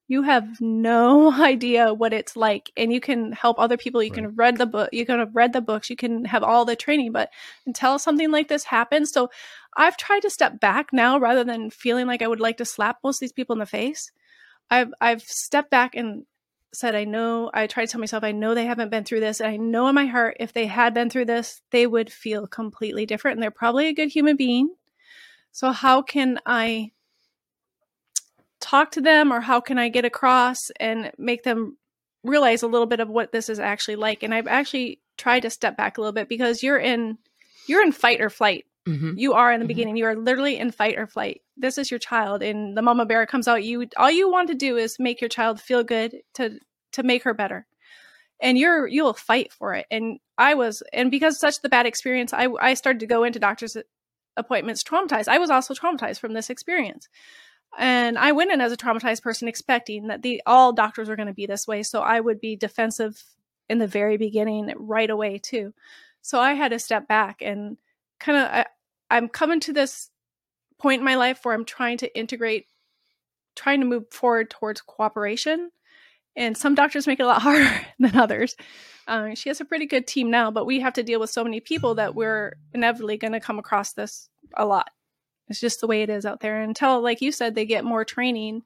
you have no idea what it's like. And you can help other people. You right. can read the book, you can have read the books, you can have all the training, but until something like this happens. So I've tried to step back now rather than feeling like I would like to slap most of these people in the face. I've I've stepped back and said, I know, I tried to tell myself, I know they haven't been through this. And I know in my heart, if they had been through this, they would feel completely different. And they're probably a good human being. So, how can I talk to them or how can I get across and make them realize a little bit of what this is actually like? And I've actually tried to step back a little bit because you're in you're in fight or flight. Mm-hmm. You are in the mm-hmm. beginning. You are literally in fight or flight. This is your child, and the mama bear comes out. You all you want to do is make your child feel good to to make her better and you're you'll fight for it and i was and because such the bad experience i i started to go into doctors appointments traumatized i was also traumatized from this experience and i went in as a traumatized person expecting that the all doctors are going to be this way so i would be defensive in the very beginning right away too. So I had to step back and kind of I'm coming to this point in my life where I'm trying to integrate trying to move forward towards cooperation and some doctors make it a lot harder than others. Um, she has a pretty good team now, but we have to deal with so many people that we're inevitably going to come across this a lot. It's just the way it is out there. Until, like you said, they get more training,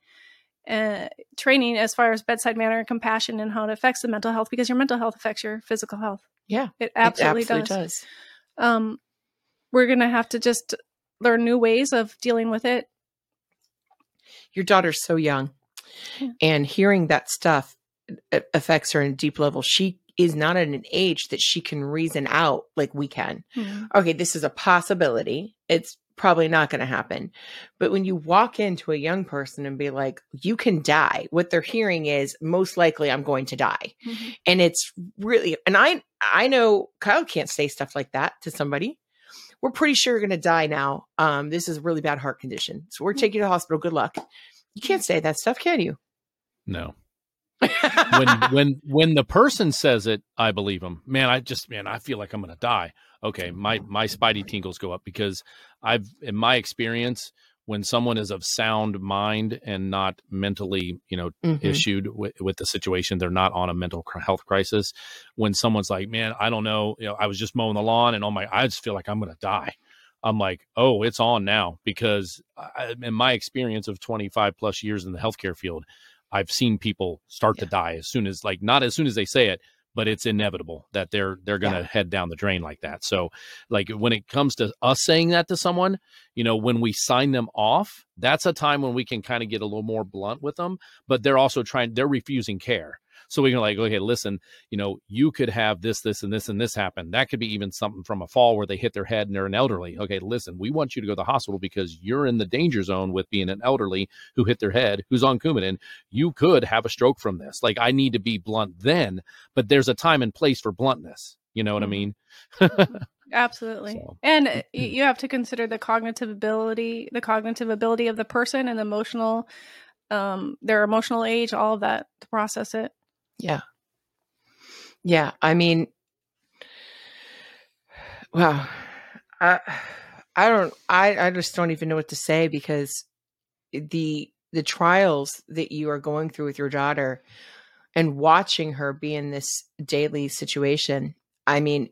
uh, training as far as bedside manner and compassion and how it affects the mental health, because your mental health affects your physical health. Yeah, it absolutely, it absolutely does. does. Um, we're going to have to just learn new ways of dealing with it. Your daughter's so young, Yeah. and hearing that stuff affects her in a deep level. She is not at an age that she can reason out like we can. Mhm. okay, this is a possibility. It's probably not going to happen. But when you walk into a young person and be like, you can die, what they're hearing is most likely I'm going to die. Mhm. And it's really, and I, I know Kyle can't say stuff like that to somebody. We're pretty sure you're going to die now. Um, this is a really bad heart condition. So we're taking you to the hospital. Good luck. You can't say that stuff, can you? No. when when when the person says it, I believe them. Man, I just man, I feel like I'm gonna die. Okay, my my spidey tingles go up because I've in my experience when someone is of sound mind and not mentally, you know, Mhm. issued with, with the situation, they're not on a mental cr- health crisis. When someone's like, "Man, I don't know, you know, I was just mowing the lawn and oh my, I just feel like I'm gonna die." I'm like, "Oh, it's on now," because I, in my experience of 25 plus years in the healthcare field, I've seen people start to die as soon as like not as soon as they say it, but it's inevitable that they're they're going to Yeah. head down the drain like that. So like when it comes to us saying that to someone, you know, when we sign them off, that's a time when we can kind of get a little more blunt with them, but they're also trying they're refusing care. So we can like, okay, listen, you know, you could have this, this, and this, and this happen. That could be even something from a fall where they hit their head and they're an elderly. Okay, listen, we want you to go to the hospital because you're in the danger zone with being an elderly who hit their head, who's on Coumadin. You could have a stroke from this. Like, I need to be blunt then, but there's a time and place for bluntness. You know what I Mhm. mean? Absolutely. So- And uh, you have to consider the cognitive ability, the cognitive ability of the person and the emotional um their emotional age, all of that to process it. Yeah. Yeah. I mean, wow. I, I don't, I, I just don't even know what to say because the, the trials that you are going through with your daughter and watching her be in this daily situation. I mean,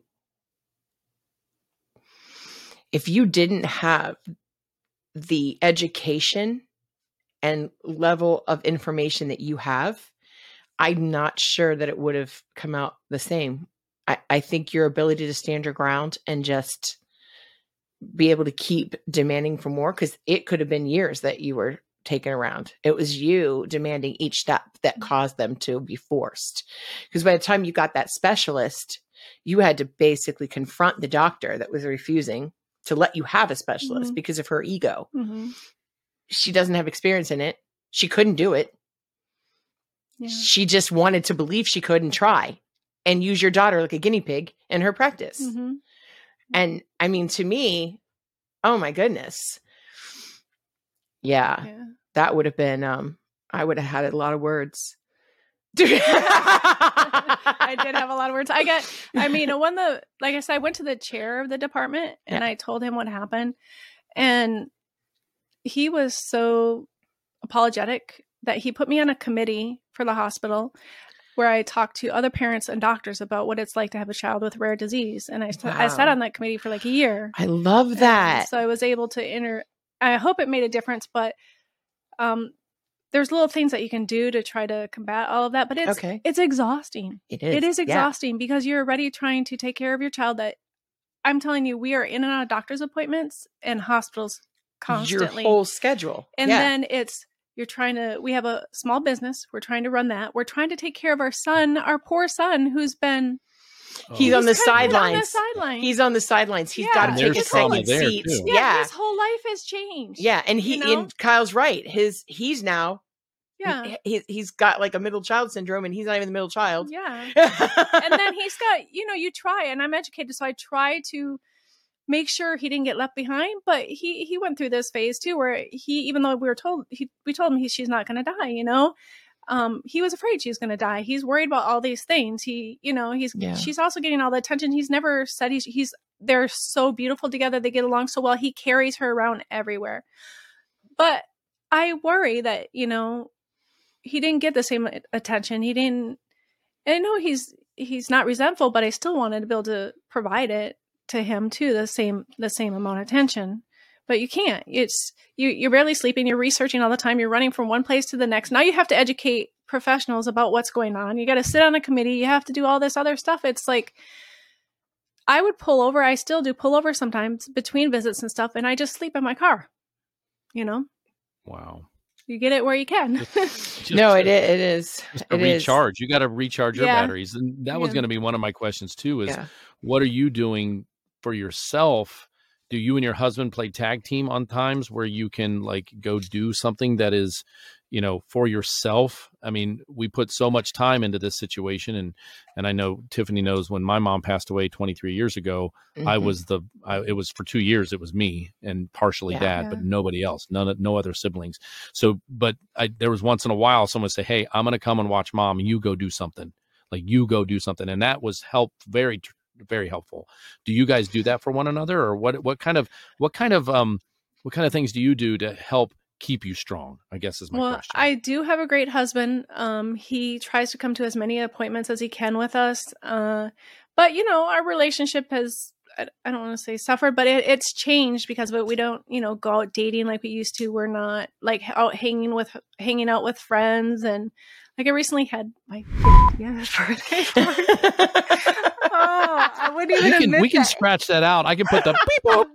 if you didn't have the education and level of information that you have, I'm not sure that it would have come out the same. I, I think your ability to stand your ground and just be able to keep demanding for more, because it could have been years that you were taken around. It was you demanding each step that caused them to be forced. Because by the time you got that specialist, you had to basically confront the doctor that was refusing to let you have a specialist Mhm. because of her ego. Mm-hmm. She doesn't have experience in it. She couldn't do it Yeah. she just wanted to believe she could and try and use your daughter like a guinea pig in her practice. Mm-hmm. And I mean, to me, oh my goodness. Yeah, Yeah. that would have been, um, I would have had a lot of words. I did have a lot of words. I get, I mean, when the, like I said, I went to the chair of the department and I told him what happened. And he was so apologetic that he put me on a committee for the hospital where I talked to other parents and doctors about what it's like to have a child with rare disease. And I, st- I sat on that committee for like a year. I love And that. So I was able to enter. I hope it made a difference, but um, there's little things that you can do to try to combat all of that. But it's Okay. it's exhausting. It is. It is yeah. exhausting because you're already trying to take care of your child. That I'm telling you, we are in and out of doctor's appointments and hospitals constantly. Your whole schedule. and yeah. then it's you're trying to. We have a small business. We're trying to run that. We're trying to take care of our son, our poor son, who's been oh. He's on the kind of on the sidelines. sidelines. He's on the sidelines. He's Yeah. got to take a second there, seat. yeah, Yeah. his whole life has changed. Yeah. And he You know? and Kyle's right. His he's now yeah, he, he's got like a middle child syndrome and he's not even the middle child. yeah. and then he's got you know you try and i'm educated so i try to make sure he didn't get left behind but he he went through this phase too where he even though we were told he we told him he, she's not going to die you know um, he was afraid she was going to die. He's worried about all these things. He, you know, he's Yeah. she's also getting all the attention. He's never said he's he's they're so beautiful together. They get along so well. He carries her around everywhere. But I worry that you know he didn't get the same attention. He didn't. I know he's he's not resentful, but I still wanted to be able to provide it to him too the same the same amount of attention. But you can't. It's you. You're barely sleeping. You're researching all the time. You're running from one place to the next. Now you have to educate professionals about what's going on. You got to sit on a committee. You have to do all this other stuff. It's like I would pull over. I still do pull over sometimes between visits and stuff, and I just sleep in my car. You know, Wow. you get it where you can. Just no, to- it, i- it is. just to It is. recharge. You got to recharge your Yeah. batteries, and that was going to be one of my questions too. Is Yeah. what are you doing for yourself? Do you and your husband play tag team on times where you can like go do something that is, you know, for yourself? I mean, we put so much time into this situation, and and I know Tiffany knows when my mom passed away 23 years ago. I Mhm. was the I, it was for two years it was me and partially Yeah. dad Yeah. but nobody else none of no other siblings so but I there was once in a while someone would say hey I'm gonna come and watch mom you go do something like you go do something and that was help very very helpful do you guys do that for one another or what what kind of what kind of um what kind of things do you do to help keep you strong I guess is my well, question I do have a great husband. Um, he tries to come to as many appointments as he can with us. Uh, but you know, our relationship has I, don't want to say suffered, but it, it's changed because. We don't, you know, go out dating like we used to. We're not like out hanging with hanging out with friends and like I recently had my 50th birthday. party. oh, I wouldn't even we can admit we can that. scratch that out I can put the beep boop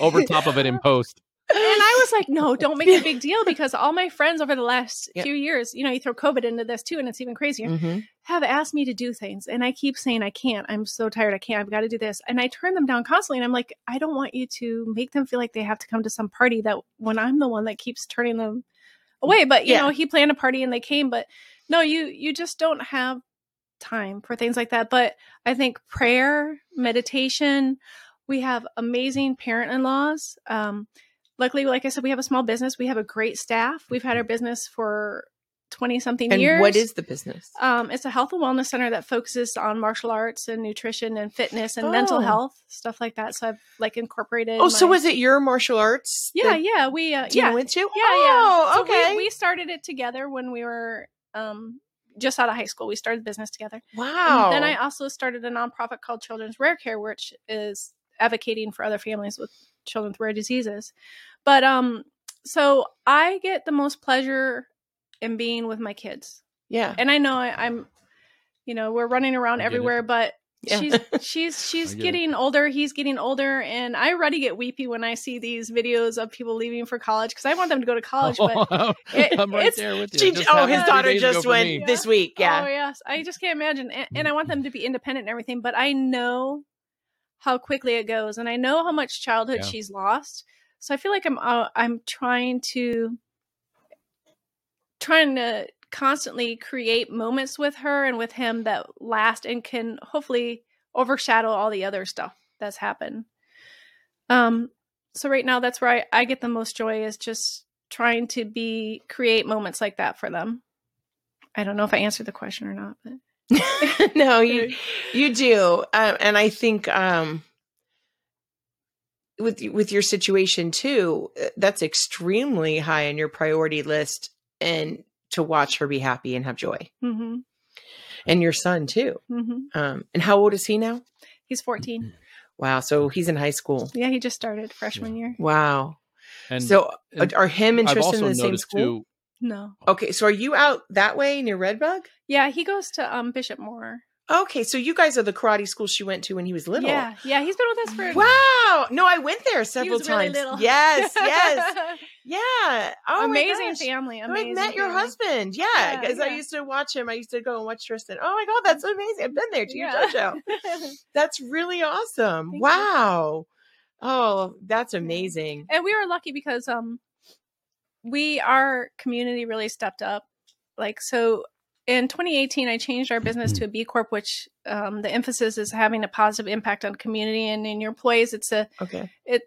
over top of it in post And I was like, no, don't make a big deal because all my friends over the last Yep. few years, you know, you throw COVID into this too, and it's even crazier, Mhm. have asked me to do things. And I keep saying, I can't. I'm so tired. I can't. I've got to do this. And I turn them down constantly. And I'm like, I don't want you to make them feel like they have to come to some party that when I'm the one that keeps turning them away. But, you Yeah. know, he planned a party and they came. But no, you, you just don't have time for things like that. But I think prayer, meditation, we have amazing parent in laws. Um, luckily, like I said, we have a small business. We have a great staff. We've had our business for 20 something And years. what is the business? Um, it's a health and wellness center that focuses on martial arts and nutrition and fitness and mental Oh. health stuff like that. So I've like incorporated. Oh, so was it your martial arts? Yeah, yeah, we uh, yeah, went to? yeah, Oh, yeah. So okay. we, we started it together when we were um just out of high school. We started the business together. wow. And then I also started a nonprofit called Children's Rare Care, which is advocating for other families with children with rare diseases. But um, so I get the most pleasure in being with my kids, yeah. and I know I, I'm, you know, we're running around I it. everywhere, but. Yeah. She's she's she's get it. getting older. He's getting older, and I already get weepy when I see these videos of people leaving for college because I want them to go to college. But it- I'm right it's- there with you. She, oh, his daughter just went me. this week. Yeah. Oh yes, I just can't imagine, and, and I want them to be independent and everything. But I know how quickly it goes, and I know how much childhood Yeah. she's lost. So I feel like I'm uh, I'm trying to trying to constantly create moments with her and with him that last and can hopefully overshadow all the other stuff that's happened. Um. So right now, that's where I, I get the most joy is just trying to be create moments like that for them. I don't know if I answered the question or not, but no, you you do, um, and I think um, with with your situation too, uh, that's extremely high on your priority list, and to watch her be happy and have joy, hmm and your son too. hmm Um, and how old is he now? he's 14. Wow, so he's in high school. Yeah, he just started freshman year. Wow. And so and are him I've interested also in the same school? too. No. Okay, so are you out that way near Redbug? Yeah, he goes to um Bishop Moore. Okay, so you guys are the karate school she went to when he was little. Yeah, yeah, he's been with us for Wow. No, I went there He several was really times. little. Yes, yes. Yeah. Oh amazing family. Amazing. I met your family. husband. Yeah, Yeah, because I used to watch him. I used to go and watch Tristan. Oh my god, that's amazing! I've been there to Yeah. your. That's really awesome. Thank you. wow. Oh, that's amazing. and we were lucky because um we our community really stepped up like so in 2018 i changed our business to a b corp which um, the emphasis is having a positive impact on community and in your employees it's a Okay. it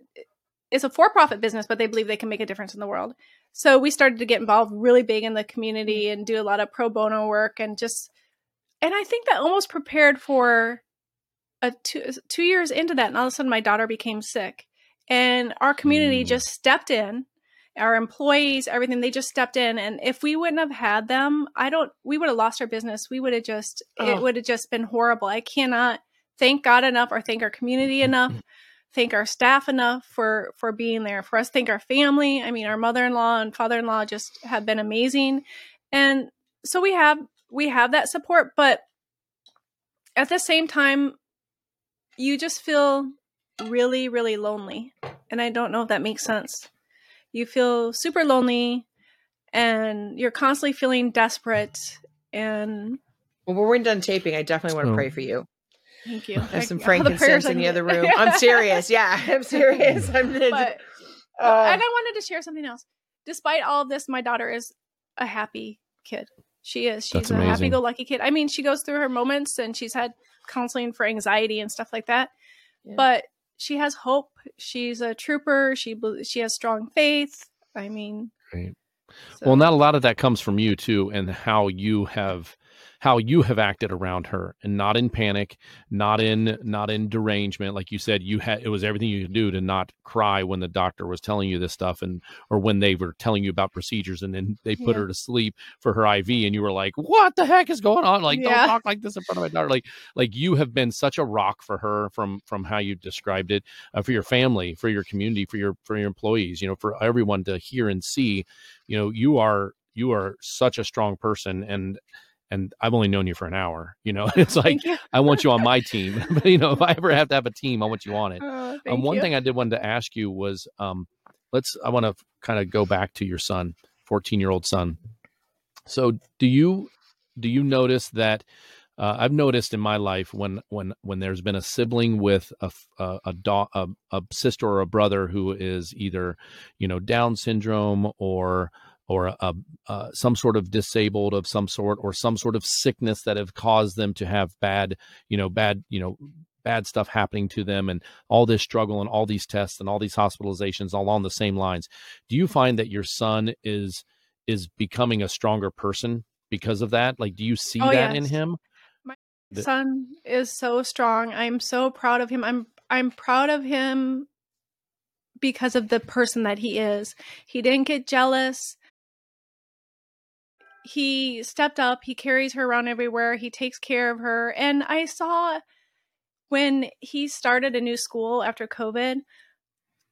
is a for-profit business, but they believe they can make a difference in the world. So we started to get involved really big in the community and do a lot of pro bono work and just and I think that almost prepared for a two two years into that, and all of a sudden my daughter became sick, and our community mm. just stepped in. Our employees, everything, they just stepped in. And if we wouldn't have had them, I don't, we would have lost our business. We would have just, oh. it would have just been horrible. I cannot thank God enough or thank our community enough thank our staff enough for for being there for us thank our family. I mean our mother-in-law and father-in-law just have been amazing. And so we have we have that support but at the same time you just feel really really lonely. And i don't know if that makes sense. You feel super lonely and you're constantly feeling desperate and well when we're done taping i definitely want to pray for you Thank you. There's some frankincense in the other room. I'm serious. Yeah, I'm serious. I'm but, uh, and I wanted to share something else. Despite all of this, my daughter is a happy kid. She is. She's a happy-go-lucky kid. I mean, she goes through her moments, and she's had counseling for anxiety and stuff like that. Yeah. But she has hope. She's a trooper. She she has strong faith. I mean, Great. So. Well, not a lot of that comes from you too, and how you have how you have acted around her and not in panic not in not in derangement like you said you had it was everything you could do to not cry when the doctor was telling you this stuff and or when they were telling you about procedures and then they put yeah. her to sleep for her iv and you were like what the heck is going on like yeah. don't talk like this in front of my daughter like like you have been such a rock for her from from how you described it uh, for your family for your community for your for your employees you know for everyone to hear and see you know you are you are such a strong person and and I've only known you for an hour. You know, it's like I want you on my team. but you know, if I ever have to have a team, I want you on it. Oh, um, one you. thing I did want to ask you was, um, let's. I want to kind of go back to your son, fourteen year old son. So, do you do you notice that? Uh, I've noticed in my life when when when there's been a sibling with a a, a, da- a, a sister or a brother who is either you know Down syndrome or or a, a, some sort of disabled of some sort or some sort of sickness that have caused them to have bad you know bad you know bad stuff happening to them and all this struggle and all these tests and all these hospitalizations all along the same lines. Do you find that your son is is becoming a stronger person because of that? Like do you see oh, that yes. in him? My son is so strong. I'm so proud of him. I'm i'm proud of him because of the person that he is. He didn't get jealous he stepped up. He carries her around everywhere. He takes care of her. And I saw when he started a new school after COVID,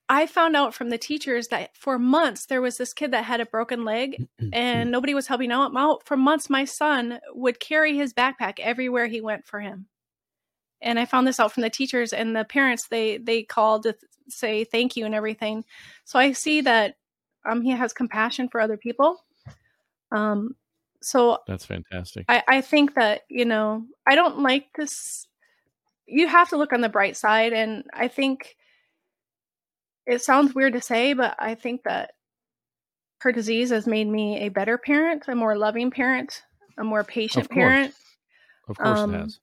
I found out from the teachers that for months there was this kid that had a broken leg and nobody was helping him out. For months, my son would carry his backpack everywhere he went for him. And I found this out from the teachers and the parents. They they called to say thank you and everything. So I see that um, he has compassion for other people um, so that's fantastic. I, I think that, you know, I don't like this. You have to look on the bright side. And I think it sounds weird to say, but I think that her disease has made me a better parent, a more loving parent, a more patient of parent. Of course um, it has.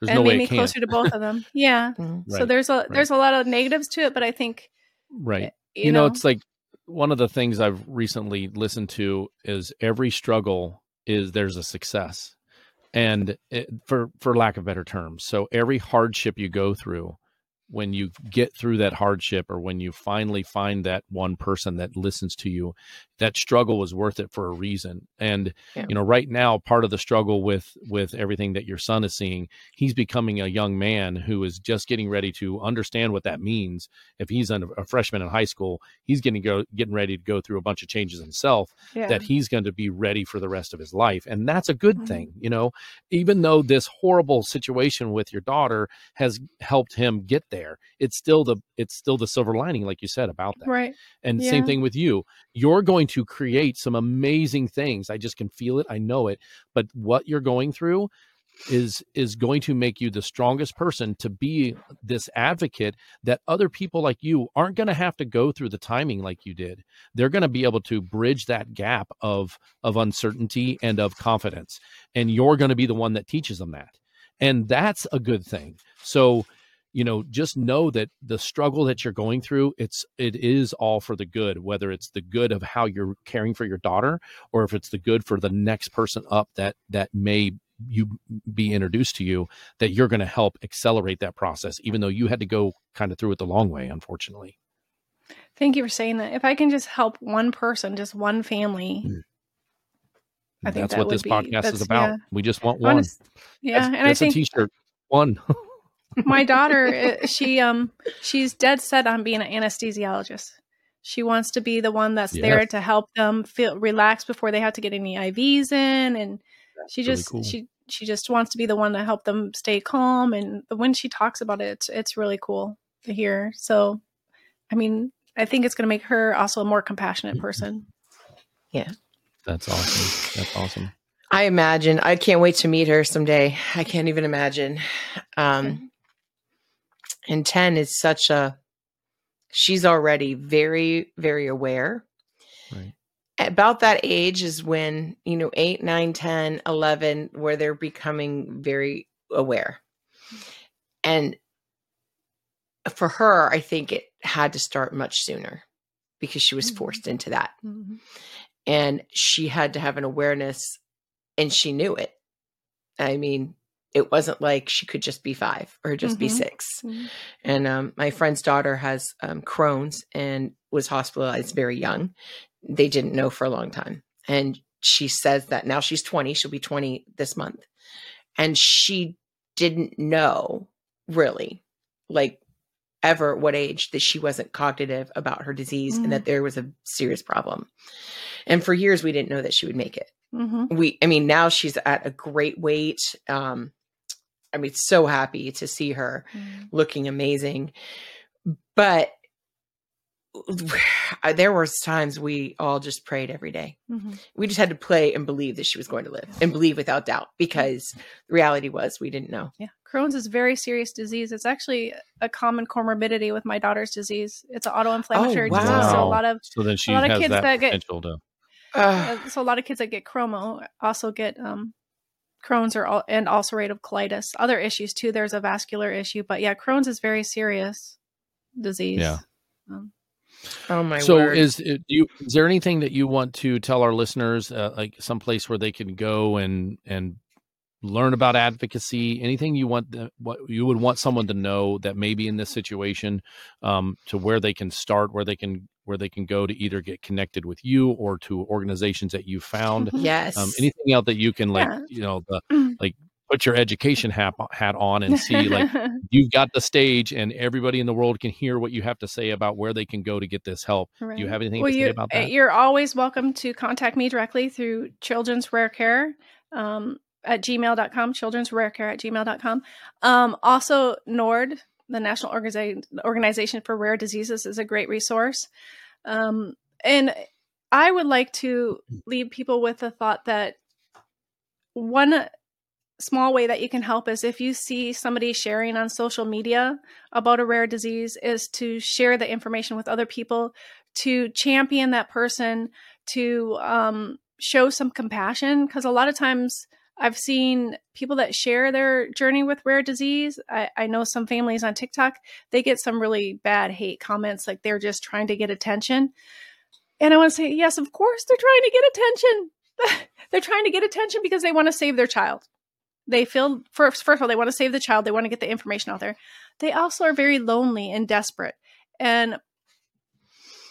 There's and no made me closer to both of them. Yeah. Mm-hmm. Right, so there's a right. there's a lot of negatives to it, but I think right. You, you know, know, it's like one of the things I've recently listened to is every struggle is there's a success, and it, for for lack of better terms, so every hardship you go through, when you get through that hardship or when you finally find that one person that listens to you that struggle was worth it for a reason and yeah. you know right now part of the struggle with with everything that your son is seeing he's becoming a young man who is just getting ready to understand what that means if he's a, a freshman in high school he's getting go getting ready to go through a bunch of changes himself yeah. that he's going to be ready for the rest of his life and that's a good mm-hmm. thing you know even though this horrible situation with your daughter has helped him get there it's still the it's still the silver lining like you said about that right and yeah. same thing with you you're going to create some amazing things. I just can feel it. I know it. But what you're going through is is going to make you the strongest person to be this advocate that other people like you aren't going to have to go through the timing like you did they're going to be able to bridge that gap of of uncertainty and of confidence and you're going to be the one that teaches them that and that's a good thing so you know just know that the struggle that you're going through it's it is all for the good whether it's the good of how you're caring for your daughter or if it's the good for the next person up that that may you be introduced to you that you're going to help accelerate that process even though you had to go kind of through it the long way unfortunately Thank you for saying that. If I can just help one person, just one family, Mm. I think that's that what this be- podcast that's- is about yeah. we just want one wanna yeah, that's, and I think a t-shirt one my daughter, uh, she um, she's dead set on being an anesthesiologist. She wants to be the one that's there to help them feel relax before they have to get any IVs in, and she really just cool. she she just wants to be the one to help them stay calm. And when she talks about it, it's, it's really cool to hear. So, I mean, I think it's going to make her also a more compassionate person. Yeah, that's awesome that's awesome I imagine. I can't wait to meet her someday. I can't even imagine. Um, and 10 is such a, she's already very, very aware. right About that age is when, you know, 8, 9, 10, 11, where they're becoming very aware. And for her, I think it had to start much sooner because she was forced into that. Mm-hmm. and she had to have an awareness and she knew it i mean it wasn't like she could just be five or just be Mhm. 6 Mm-hmm. and um, my friend's daughter has um, crohn's and was hospitalized very young they didn't know for a long time and she says that now she's 20 she'll be 20 this month and she didn't know really like ever what age that she wasn't cognitive about her disease Mm. and that there was a serious problem and for years we didn't know that she would make it Mm-hmm. we i mean now she's at a great weight um i mean so happy to see her looking amazing but there was times we all just prayed every day Mm-hmm. we just had to play and believe that she was going to live and believe without doubt because the reality was we didn't know Yeah, Crohn's is a very serious disease. It's actually a common comorbidity with my daughter's disease. It's an autoinflammatory Oh, disease. So a lot of so then she a lot of kids that, that get- potential to uh, so a lot of kids that get chromo also get um, Crohn's or al- and ulcerative colitis. Other issues too. There's a vascular issue, but yeah, Crohn's is very serious disease. Yeah. Um, oh my so word is do you is there anything that you want to tell our listeners uh, like some place where they can go and and learn about advocacy anything you want the, what you would want someone to know that may be in this situation um, to where they can start where they can where they can go to either get connected with you or to organizations that you found yes. um, anything else that you can like Yeah. you know the like put your education hat, hat on and see like you've got the stage and everybody in the world can hear what you have to say about where they can go to get this help. Do you have anything well, to say you, about uh, that? You're always welcome to contact me directly through Children's Rare Care um, at gmail.com, children's rare care at gmail.com. Um, also, NORD, the National Organiza- Organization for Rare Diseases, is a great resource. Um, and I would like to leave people with the thought that one small way that you can help is if you see somebody sharing on social media about a rare disease is to share the information with other people to champion that person to um, show some compassion because a lot of times i've seen people that share their journey with rare disease. I, I know some families on tiktok they get some really bad hate comments like they're just trying to get attention. And i want to say yes of course they're trying to get attention. They're trying to get attention because they want to save their child. They feel first first of all they want to save the child they want to get the information out there. They also are very lonely and desperate. And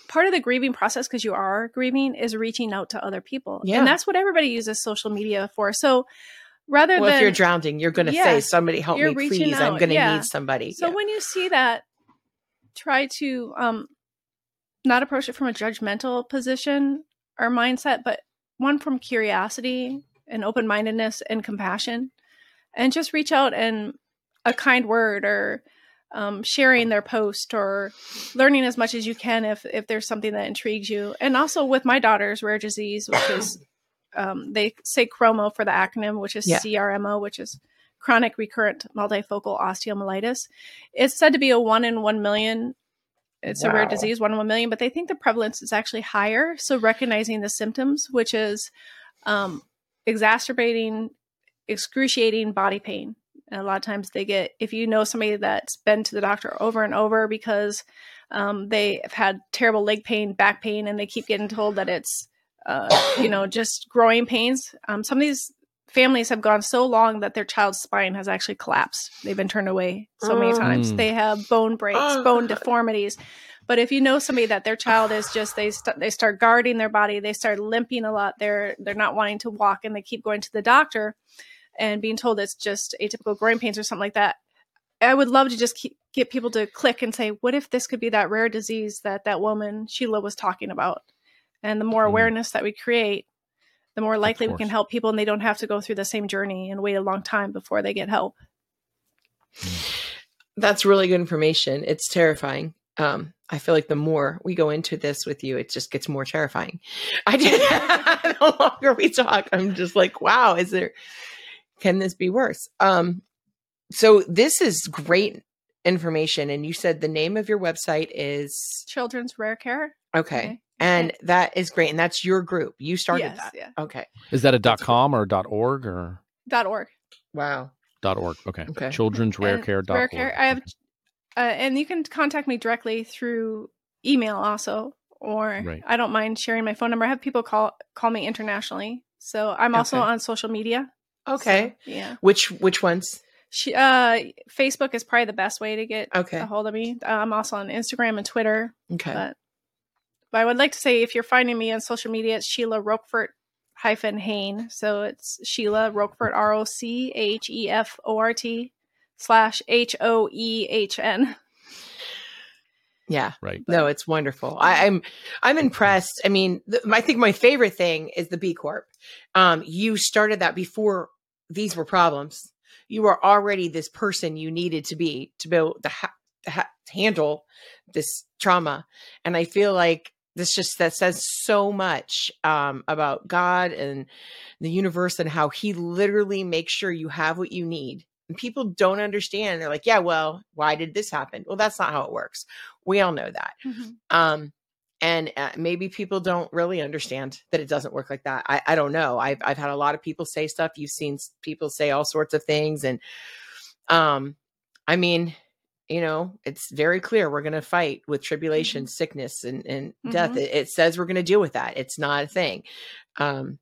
part of the grieving process because you are grieving is reaching out to other people Yeah. and that's what everybody uses social media for so rather well than if you're drowning you're going to say somebody help me please i'm going to yeah. need somebody so Yeah. when you see that try to um not approach it from a judgmental position or mindset but one from curiosity and open-mindedness and compassion and just reach out and a kind word or um, sharing their post or learning as much as you can if if there's something that intrigues you. And also with my daughter's rare disease which is um, they say chromo for the acronym which is Yeah. crmo which is chronic recurrent multifocal osteomyelitis. It's said to be a one in one million. It's a rare disease one in one million but they think the prevalence is actually higher. So recognizing the symptoms which is um, exacerbating excruciating body pain And a lot of times they get, if you know somebody that's been to the doctor over and over because um, they have had terrible leg pain, back pain, and they keep getting told that it's, uh, you know, just growing pains. Um, some of these families have gone so long that their child's spine has actually collapsed. They've been turned away so many times. Mm. They have bone breaks, Oh, bone God. deformities. But if you know somebody that their child is just they st- they start guarding their body, they start limping a lot. They're they're not wanting to walk, and they keep going to the doctor and being told it's just atypical growing pains or something like that. I would love to just keep, get people to click and say, what if this could be that rare disease that that woman Sheila was talking about? And the more Mm. awareness that we create, the more likely we can help people, and they don't have to go through the same journey and wait a long time before they get help. That's really good information. It's terrifying. Um, I feel like the more we go into this with you, it just gets more terrifying. I did the longer we talk, I'm just like, wow, is there can this be worse? Um, so this is great information. And you said the name of your website is Children's Rare Care. okay. And that is great. And that's your group. You started yes, that. yeah. Okay. Is that a dot com or dot org or Dot org. Wow. dot org? Okay. Okay. Children's Rare Care dot Rare org. Care. I have, uh, and you can contact me directly through email also, or Right. I don't mind sharing my phone number. I have people call call me internationally, so I'm also on social media. Okay. So, yeah. Which which ones? She, uh, Facebook is probably the best way to get Okay. a hold of me. Uh, I'm also on Instagram and Twitter, Okay. but but I would like to say if you're finding me on social media, it's Sheila Rochefort hyphen Hoehn. So it's Sheila Rochefort R O C H E F O R T slash H O E H N. yeah. Right. No, it's wonderful. I, I'm I'm impressed. I mean, th- I think my favorite thing is the B Corp. Um, you started that before these were problems. You were already this person you needed to be to be able to, ha- to ha- handle this trauma, and I feel like this just that says so much um, about God and the universe and how He literally makes sure you have what you need. And people don't understand. They're like, "Yeah, well, why did this happen?" Well, that's not how it works. We all know that um and uh, maybe people don't really understand that it doesn't work like that i, I don't know I've, I've had a lot of people say stuff you've seen people say all sorts of things and um i mean you know it's very clear we're going to fight with tribulation sickness and, and death Mhm. it, it says we're going to deal with that it's not a thing um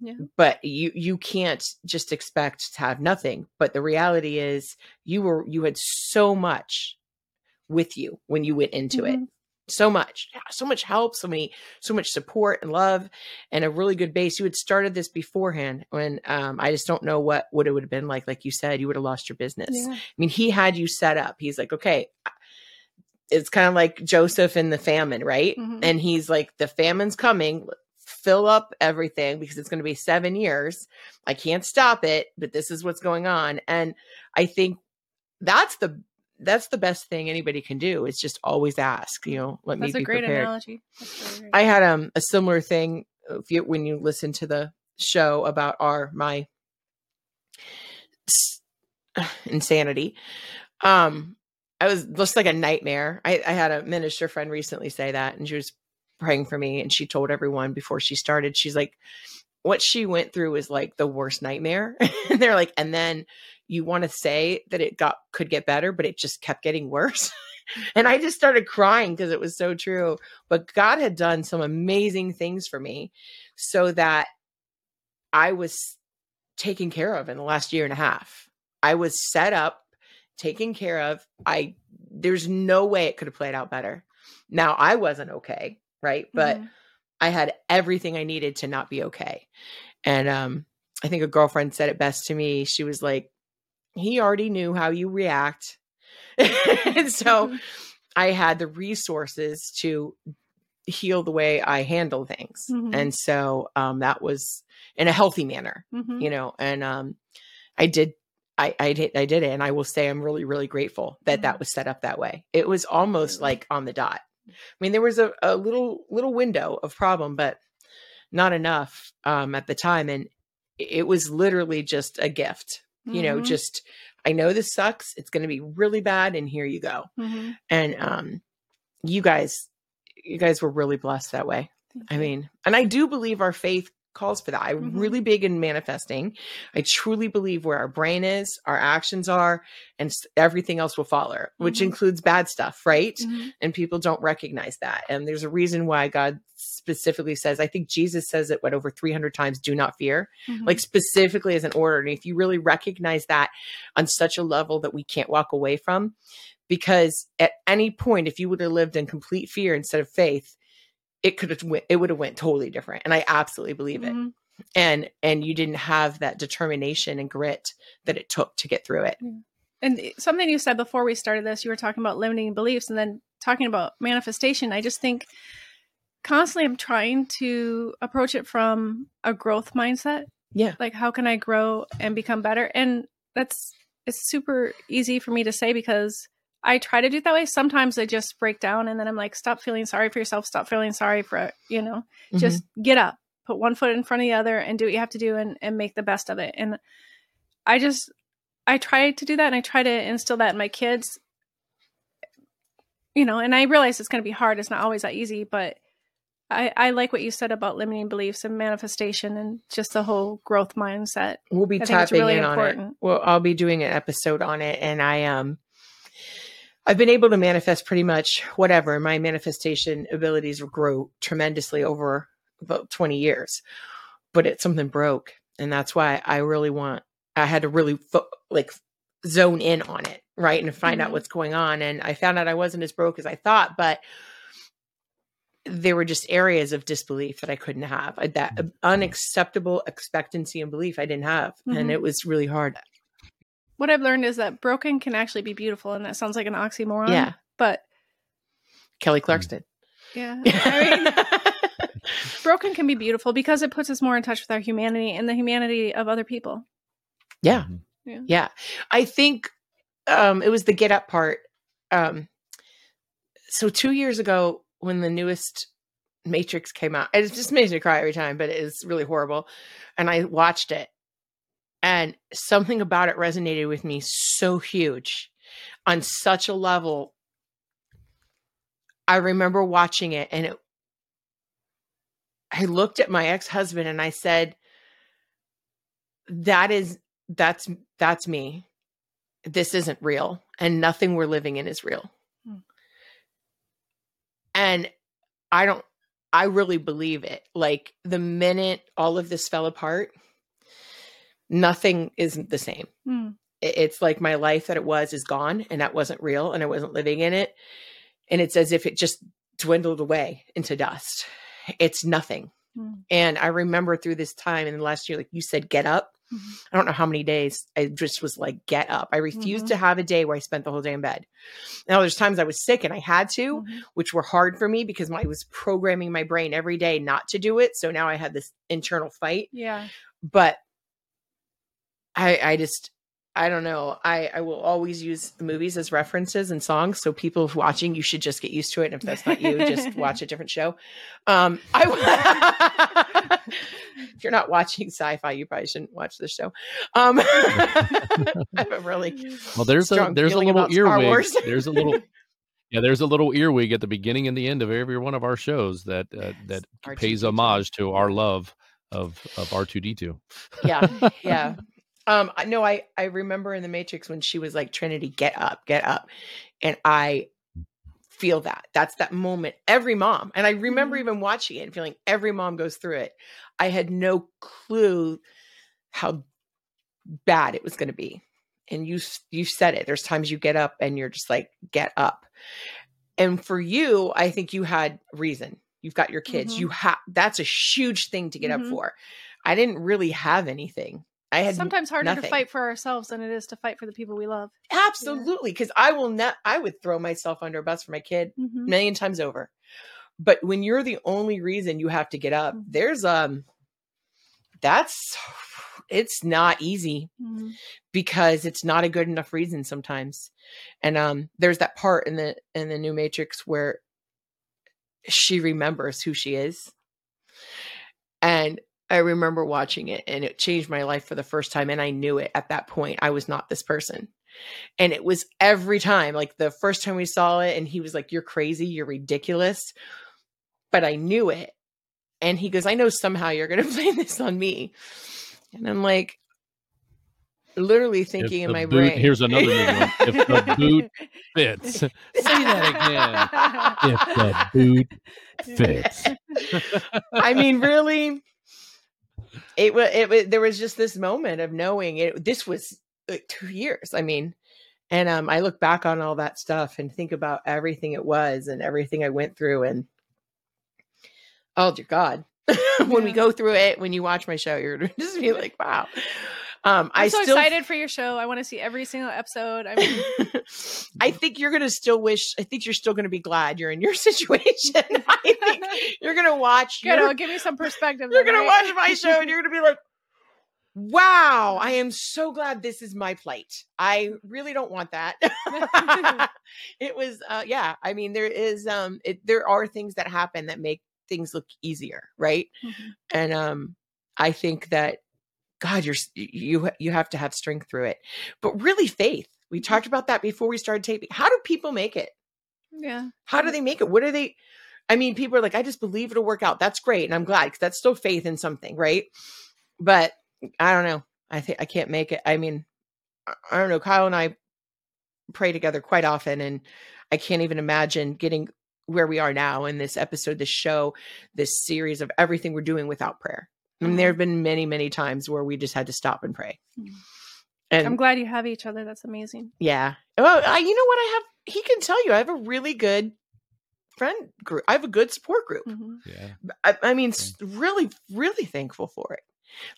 Yeah. but you you can't just expect to have nothing but the reality is you were you had so much with you when you went into it Mhm. So much so much help so many so much support and love and a really good base. You had started this beforehand when um i just don't know what what it would have been like. Like you said you would have lost your business. Yeah. i mean he had you set up. He's like okay it's kind of like joseph in the famine right? Mhm. and he's like the famine's coming. Fill up everything because it's going to be seven years. I can't stop it but this is what's going on. And i think that's the that's the best thing anybody can do is just always ask you know let That's me a be great prepared analogy. That's really great. I had um a similar thing if you, when you listen to the show about our my s- insanity. Um, I was just like a nightmare. I, I had a minister friend recently say that, and she was praying for me, and she told everyone before she started, she's like, what she went through was like the worst nightmare. and they're like, and then you want to say that it got could get better, but it just kept getting worse. and I just started crying because it was so true but God had done some amazing things for me so that I was taken care of in the last year and a half. I was set up, taken care of. I there's no way it could have played out better. Now I wasn't okay, right? But Mhm. I had everything I needed to not be okay. And um I think a girlfriend said it best to me. She was like, he already knew how you react. and so Mhm. I had the resources to heal the way I handle things. Mhm. And so um, that was in a healthy manner, Mhm. you know, and um, I did. I, I did I did it and I will say I'm really really grateful that that Mhm. was set up that way. It was almost like on the dot. I mean there was a, a little little window of problem but not enough um, at the time and it was literally just a gift. You know, Mhm. just I know this sucks. It's going to be really bad and here you go Mhm. and um you guys you guys were really blessed that way i mean and i do believe our faith calls for that. I'm Mhm. really big in manifesting. I truly believe where our brain is, our actions are, and everything else will follow, which Mhm. includes bad stuff, right? Mhm. And people don't recognize that. And there's a reason why God specifically says, I think Jesus says it, what, over 300 times, do not fear Mhm. like specifically as an order. And if you really recognize that on such a level that we can't walk away from, because at any point, if you would have lived in complete fear instead of faith, it could have went, it would have went totally different. And I absolutely believe it. Mhm. And and you didn't have that determination and grit that it took to get through it. And something you said before we started this, you were talking about limiting beliefs and then talking about manifestation. I just think constantly I'm trying to approach it from a growth mindset. Yeah. Like, how can I grow and become better? And that's, it's super easy for me to say because I try to do it that way. Sometimes I just break down and then I'm like, stop feeling sorry for yourself. Stop feeling sorry for, you know, Mhm. just get up, put one foot in front of the other and do what you have to do and, and make the best of it. And I just, I try to do that and I try to instill that in my kids. You know, and I realize it's going to be hard. It's not always that easy, but I, I like what you said about limiting beliefs and manifestation and just the whole growth mindset. we'll be tapping really in on it. important. Well, I'll be doing an episode on it, and I um, I've been able to manifest pretty much whatever. My manifestation abilities grow tremendously over about twenty years, but it's something broke, and that's why I really want. I had to really fo- like zone in on it, right, and find out Mhm. what's going on. And I found out I wasn't as broke as I thought, but there were just areas of disbelief that I couldn't have. I, that unacceptable expectancy and belief I didn't have, and Mhm. it was really hard. What I've learned is that broken can actually be beautiful. And that sounds like an oxymoron. Yeah. But Kelly Clarkson. yeah, I mean, broken can be beautiful because it puts us more in touch with our humanity and the humanity of other people. yeah. Mhm. Yeah. Yeah. I think um it was the get up part. Um so 2 years ago when the newest Matrix came out, it just makes me cry every time, but it is really horrible. And I watched it and something about it resonated with me so huge on such a level. I remember watching it and it I looked at my ex-husband and I said that is that's that's me. This isn't real and nothing we're living in is real. Hmm. And I don't I really believe it. Like the minute all of this fell apart, nothing isn't the same. It- It's like my life that it was is gone and that wasn't real and I wasn't living in it. And it's as if it just dwindled away into dust. It's nothing. Hmm. And I remember through this time in the last year, like you said, get up. Mhm. I don't know how many days I just was like, get up. I refused Mhm. to have a day where I spent the whole day in bed. Now, there's times I was sick and I had to, Mhm. which were hard for me because I was programming my brain every day not to do it. So now I had this internal fight. Yeah. But I, I just, I don't know. I, I will always use movies as references and songs. So people watching, you should just get used to it. And if that's not you, just watch a different show. Um, I, if you're not watching sci-fi, you probably shouldn't watch this show. Um, I have a really Well, there's a there's a little earwig. There's a little yeah, there's a little earwig at the beginning and the end of every one of our shows that uh, that pays R2D2. homage to our love of of R2D2. yeah yeah um I- no i i remember in the matrix when she was like trinity get up get up and i feel that. That's that moment every mom and i remember Mhm. even watching it and feeling every mom goes through it. I had no clue how bad it was going to be and you you said it there's times you get up and you're just like get up. And for you i think you had reason. You've got your kids. Mhm. you have that's a huge thing to get Mhm. up for. I didn't really have anything i had Sometimes harder to fight for ourselves than it is to fight for the people we love. absolutely because i will not i would throw myself under a bus for my kid Mhm. a million times over but when you're the only reason you have to get up Mhm. there's um that's it's not easy Mhm. because it's not a good enough reason sometimes and um there's that part in the in the new matrix where she remembers who she is and i remember watching it and it changed my life for the first time and i knew it at that point i was not this person and it was every time like the first time we saw it and he was like you're crazy you're ridiculous but i knew it and he goes, I know somehow you're going to blame this on me. And I'm like, literally thinking in my boot- brain. Here's another new one. If the boot fits. Say that again. If the boot fits. I mean, really, it was. It was. There was just this moment of knowing it. This was like two years. I mean, and um, I look back on all that stuff and think about everything it was and everything I went through, and oh dear God, when we go through it, when you watch my show, you're just be like, wow. Um, I'm I so still excited for your show. I want to see every single episode. I mean, I think you're gonna still wish. I think you're still gonna be glad you're in your situation. I think you're gonna watch. good. your- give me some perspective. you're then, gonna right? watch my show and you're gonna be like, "Wow, I am so glad this is my plight. I really don't want that." it was, uh, yeah. I mean, there is, um, it, there are things that happen that make things look easier, right? Mhm. And um, I think that God, you're you you have to have strength through it, but really faith. We mm-hmm. talked about that before we started taping. How do people make it? Yeah. How do they make it? What are they? I mean, people are like, I just believe it'll work out. That's great. And I'm glad because that's still faith in something, right? But I don't know. I think I can't make it. I mean, I- I don't know. Kyle and I pray together quite often, and I can't even imagine getting where we are now in this episode, this show, this series of everything we're doing without prayer. I mean, there have been many, many times where we just had to stop and pray. Mhm. And I'm glad you have each other. That's amazing. yeah. Well, I, you know what? I have, he can tell you, I have a really good friend group. I have a good support group. Mhm. Yeah. I, I mean, s- really, really thankful for it.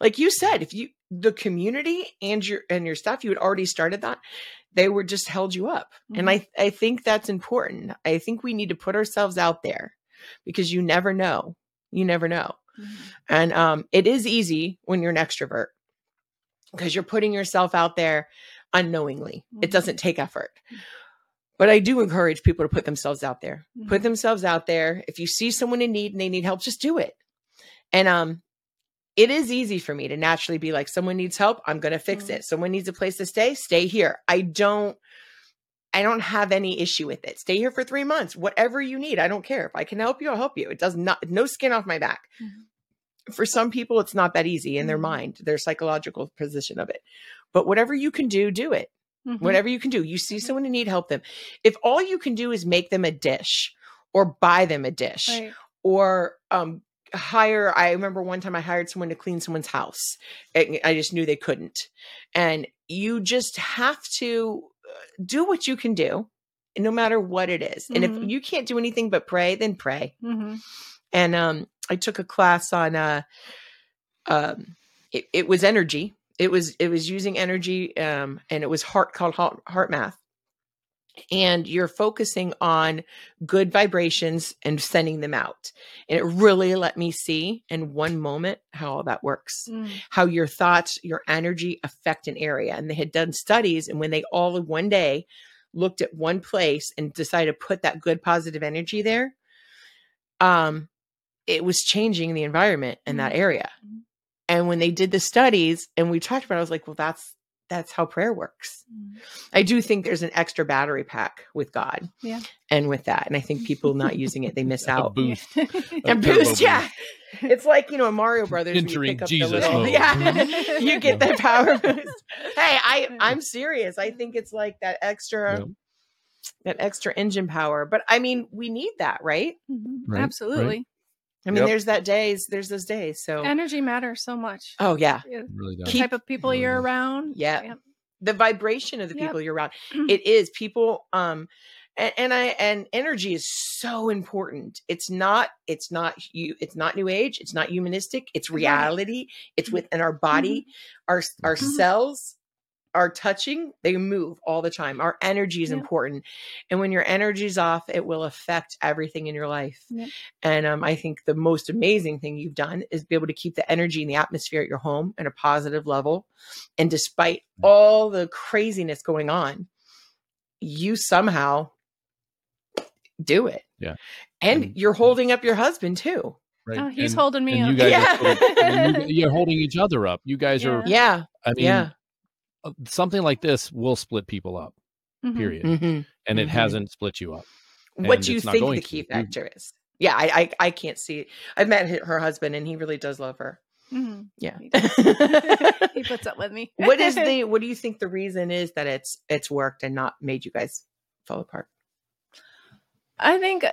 Like you said, if you, the community and your, and your stuff, you had already started that, they were just held you up. And Mhm. I, I think that's important. I think we need to put ourselves out there because you never know. You never know. Mhm. And um, it is easy when you're an extrovert because you're putting yourself out there unknowingly. It Mhm. doesn't take effort. But I do encourage people to put themselves out there. Put Mhm. themselves out there. If you see someone in need and they need help, just do it. And um it is easy for me to naturally be like someone needs help, I'm going to fix Mhm. it. Someone needs a place to stay, stay here. I don't I don't have any issue with it. Stay here for 3 months. Whatever you need, I don't care. If I can help you, I'll help you. It does not no skin off my back for some people it's not that easy in their Mhm. mind their psychological position of it but whatever you can do do it Mhm. whatever you can do you see someone in need help them if all you can do is make them a dish or buy them a dish Right. or um hire i remember one time i hired someone to clean someone's house and i just knew they couldn't and you just have to uh, do what you can do no matter what it is and if Mhm. you can't do anything but pray then pray Mhm. and um i took a class on uh um it, it was energy. It was it was using energy um and it was heart called heart, HeartMath. And you're focusing on good vibrations and sending them out. And it really let me see in one moment how all that works. Mm. how your thoughts your energy affect an area. And they had done studies and when they all in one day looked at one place and decided to put that good positive energy there um it was changing the environment in that area Mhm. and when they did the studies and we talked about it, i was like well that's that's how prayer works Mm. i do think there's an extra battery pack with god Yeah. and with that and i think people not using it they miss A out boost. Yeah. and turbo boost yeah it's like you know in mario brothers you Entering pick up Jesus the little, yeah you get that power boost hey i i'm serious i think it's like that extra Yep. that extra engine power but i mean we need that right Mhm. Right, right. Absolutely. i mean Yep. there's that days there's those days so Energy matters so much. oh yeah Yeah. Really does. The Keep- type of people really you're does. around. Yeah. the vibration of the Yep. people you're around it is people um and, and i and energy is so important it's not it's not you it's not new age it's not humanistic it's reality it's within our body our our Mhm. cells are touching they move all the time our energy is Yeah. important and when your energy is off it will affect everything in your life Yeah. and um, i think the most amazing thing you've done is be able to keep the energy and the atmosphere at your home at a positive level and despite all the craziness going on you somehow do it Yeah. and And- you're holding up your husband too Right. Oh, he's And- holding me and up. you guys Yeah. are sort you, you're holding each other up. You guys are. yeah I mean, yeah something like this will split people up. Mhm. Period. Mhm. And it Mhm. hasn't split you up. what do you think the key You- factor is Yeah, I, I I can't see. I've met her husband, and he really does love her. Mhm. Yeah. He he puts up with me. what is the what do you think the reason is that it's it's worked and not made you guys fall apart? I think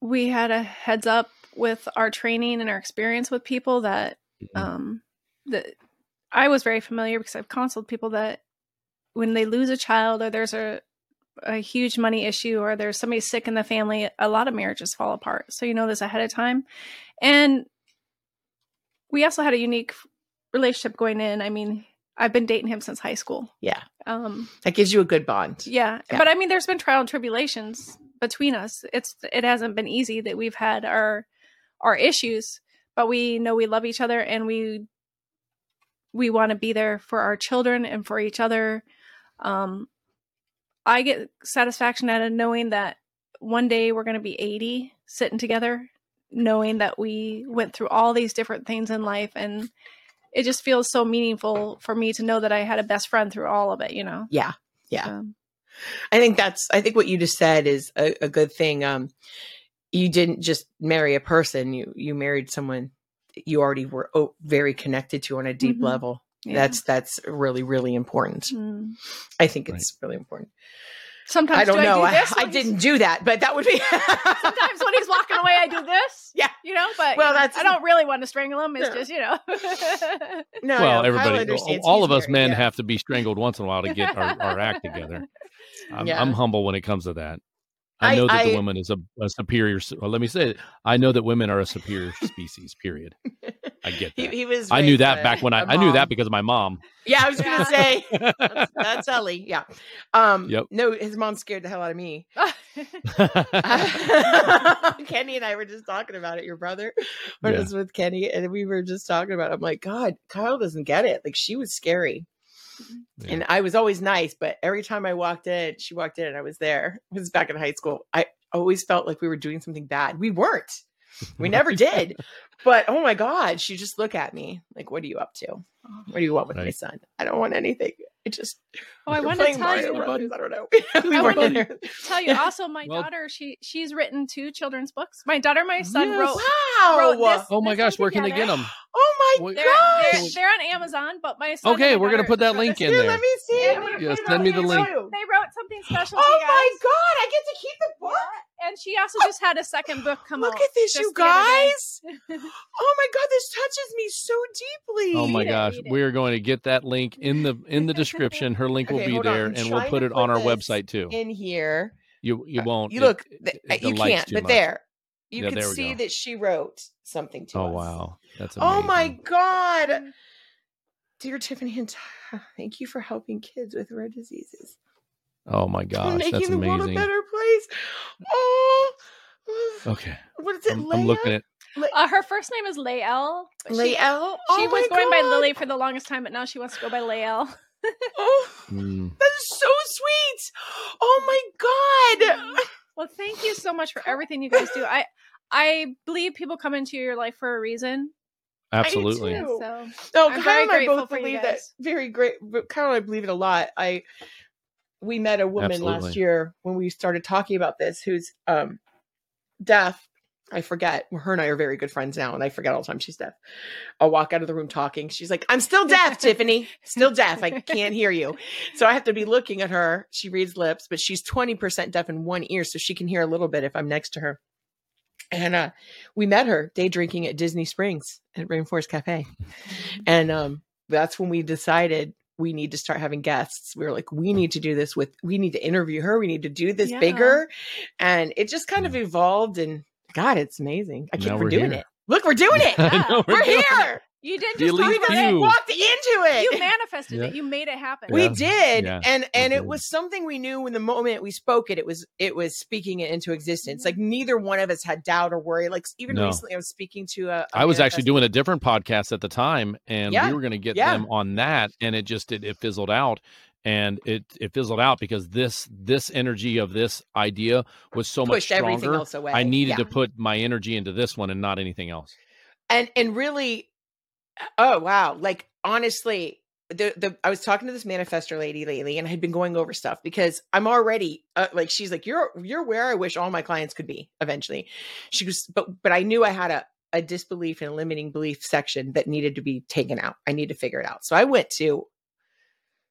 we had a heads up with our training and our experience with people that Mhm. um that I was very familiar because I've counseled people that when they lose a child or there's a a huge money issue or there's somebody sick in the family, a lot of marriages fall apart. So you know this ahead of time. And we also had a unique relationship going in. I mean, I've been dating him since high school. Yeah, Um that gives you a good bond. yeah. Yeah. But I mean there's been trial and tribulations between us. It's it hasn't been easy that we've had our our issues, but we know we love each other and we we want to be there for our children and for each other. Um I get satisfaction out of knowing that one day we're going to be 80 sitting together knowing that we went through all these different things in life and it just feels so meaningful for me to know that I had a best friend through all of it, you know. Yeah, yeah. Um, I think that's I think what you just said is a, a good thing. Um, you didn't just marry a person; you you married someone you already were oh, very connected to on a deep Mhm. level. yeah. That's that's really really important. Mm. I think it's really important. Sometimes I don't do know. I, I, do this I when didn't do that, but that would be Sometimes when he's walking away, I do this. Yeah. you know. But Well, well, that's- I don't really want to strangle him. It's No. just you know. no, well, no, everybody, understands. all of us men yeah. have to be strangled once in a while to get our, our act together. I'm, Yeah. I'm humble when it comes to that. I I- know that I- the woman is a, a superior. Well, let me say it. I know that women are a superior species. Period. I get He, that. he was. I knew that back when I. I knew that because of my mom. Yeah, I was gonna say that's, that's Ellie. Yeah. Um. Yep. No, his mom scared the hell out of me. Kenny and I were just talking about it. Your brother, when Yeah. it was with Kenny, and we were just talking about. It. I'm like, God, Kyle doesn't get it. Like she was scary, Yeah. and I was always nice, but every time I walked in, she walked in, and I was there. It was back in high school. I always felt like we were doing something bad. We weren't. We never did. But oh my God, she just look at me like, "What are you up to? What do you want with my son? I don't want anything. I just Oh, I we're to tell Mario you. Brothers. I don't know. we I were wanted- there. tell you also, my Well- daughter she she's written two children's books. My daughter, my son Yes. wrote. Wow. wrote this- oh my this gosh, one where can they get them? Oh my Wait, They're, gosh. they're, they're on Amazon, but my son. Okay, my we're gonna put that link in there. let me see. Yeah, Let Yes, they send me the link. wrote- They wrote something special. to Oh you my god, I get to keep the book. And she also oh, just had a second book come Look out. at this, you the other day. guys. Oh my god, this touches me so deeply. Oh my gosh, we are going to get that link in the in the description. Her link will Okay, be hold on. there, and we'll put to it on our website too. In here. You you won't. You look, th- it- you can't, but much. there. You Yeah, can see go. that she wrote something to Oh us. wow, that's amazing. Oh my god. Dear Tiffany and Tyra, thank you for helping kids with rare diseases. Oh my and gosh, making that's the world a better place. Oh, Okay, what is it? I'm, I'm looking at. Uh, her first name is Lael. but she- Lael. She Oh was my going by Lily for the longest time, but now she wants to go by Lael. Oh, mm, that is so sweet. Oh my god. Well, thank you so much for everything you guys do. I I believe people come into your life for a reason. absolutely. too. So No, I'm Kyle and I both believe that. Very great. but Kyle and I believe it a lot. I we met a woman last year when we started talking about this who's um deaf. I forget. Her and I are very good friends now, and I forget all the time she's deaf. I'll walk out of the room talking. She's like, "I'm still deaf, Tiffany. Still deaf. I can't hear you." So I have to be looking at her. She reads lips, but she's twenty percent deaf in one ear, so she can hear a little bit if I'm next to her. And uh, we met her day drinking at Disney Springs at Rainforest Cafe. And um, that's when we decided we need to start having guests. We were like, we need to do this with, we need to interview her. We need to do this Yeah. bigger. And it just kind of evolved. And God, it's amazing. I Now can't, we're we're doing here. it. Look, we're doing it. I ah, know, we're doing it. here. you did The just talk about it. few. walked into it. You manifested Yeah. it. You made it happen. We did, Yeah, and and we it was something we knew in the moment we spoke it. It was it was speaking it into existence. Like mm-hmm. neither one of us had doubt or worry. Like even No. recently, I was speaking to a. a I was actually doing a different podcast at the time, and Yeah, we were going to get yeah. them on that, and it just it, it fizzled out, and it it fizzled out because this this energy of this idea was so much pushed everything stronger. else away. I needed Yeah. to put my energy into this one and not anything else. and and really, oh wow! Like honestly, the the I was talking to this manifestor lady lately, and I had been going over stuff because I'm already uh, like she's like you're you're where I wish all my clients could be eventually. She was, but but I knew I had a a disbelief and a limiting belief section that needed to be taken out. I need to figure it out. So I went to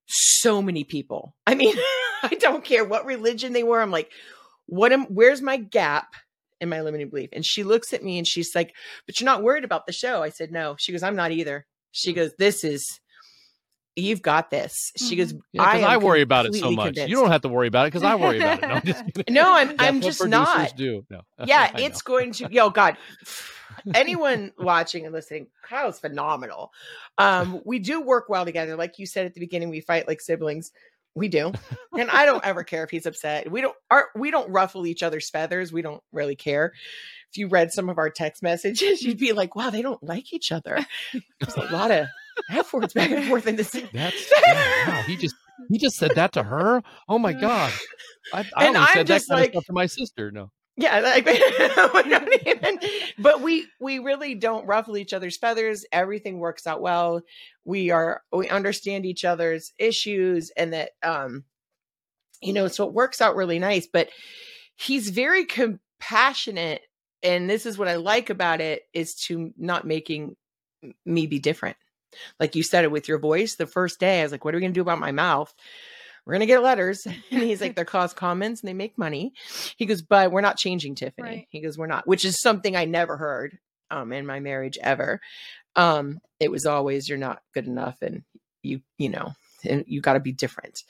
so many people. I mean, I don't care what religion they were. I'm like, what am where's my gap in my limiting belief? And she looks at me and she's like, But you're not worried about the show. I said, No. She goes, I'm not either. She mm. goes, This is you've got this. She goes, Yeah, I, because I, worry about it so much. convinced." You don't have to worry about it because I worry about it. No, I'm just. No, I'm I'm just not. Do no. Yeah, I know. it's going to yo, God. Anyone watching and listening, Kyle's phenomenal. Um, we do work well together. Like you said at the beginning, we fight like siblings. We do. And I don't ever care if he's upset. We don't our, we don't ruffle each other's feathers. We don't really care. If you read some of our text messages, you'd be like, wow, they don't like each other. There's a lot of F words back and forth in this. That's yeah, wow. He just he just said that to her. Oh my god! I, I And only I'm said that kind like- of stuff to my sister. No, Yeah, like don't even, but we we really don't ruffle each other's feathers. Everything works out well. We are we understand each other's issues, and that um, you know, so it works out really nice. But he's very compassionate, and this is what I like about it is to not making me be different. Like you said it with your voice the first day, I was like, "What are we gonna do about my mouth?" We're gonna get letters, and he's like, "They're cause comments, and they make money." He goes, but we're not changing Tiffany. Right. He goes, we're not, which is something I never heard um in my marriage ever. Um, it was always you're not good enough and you, you know, and you gotta be different.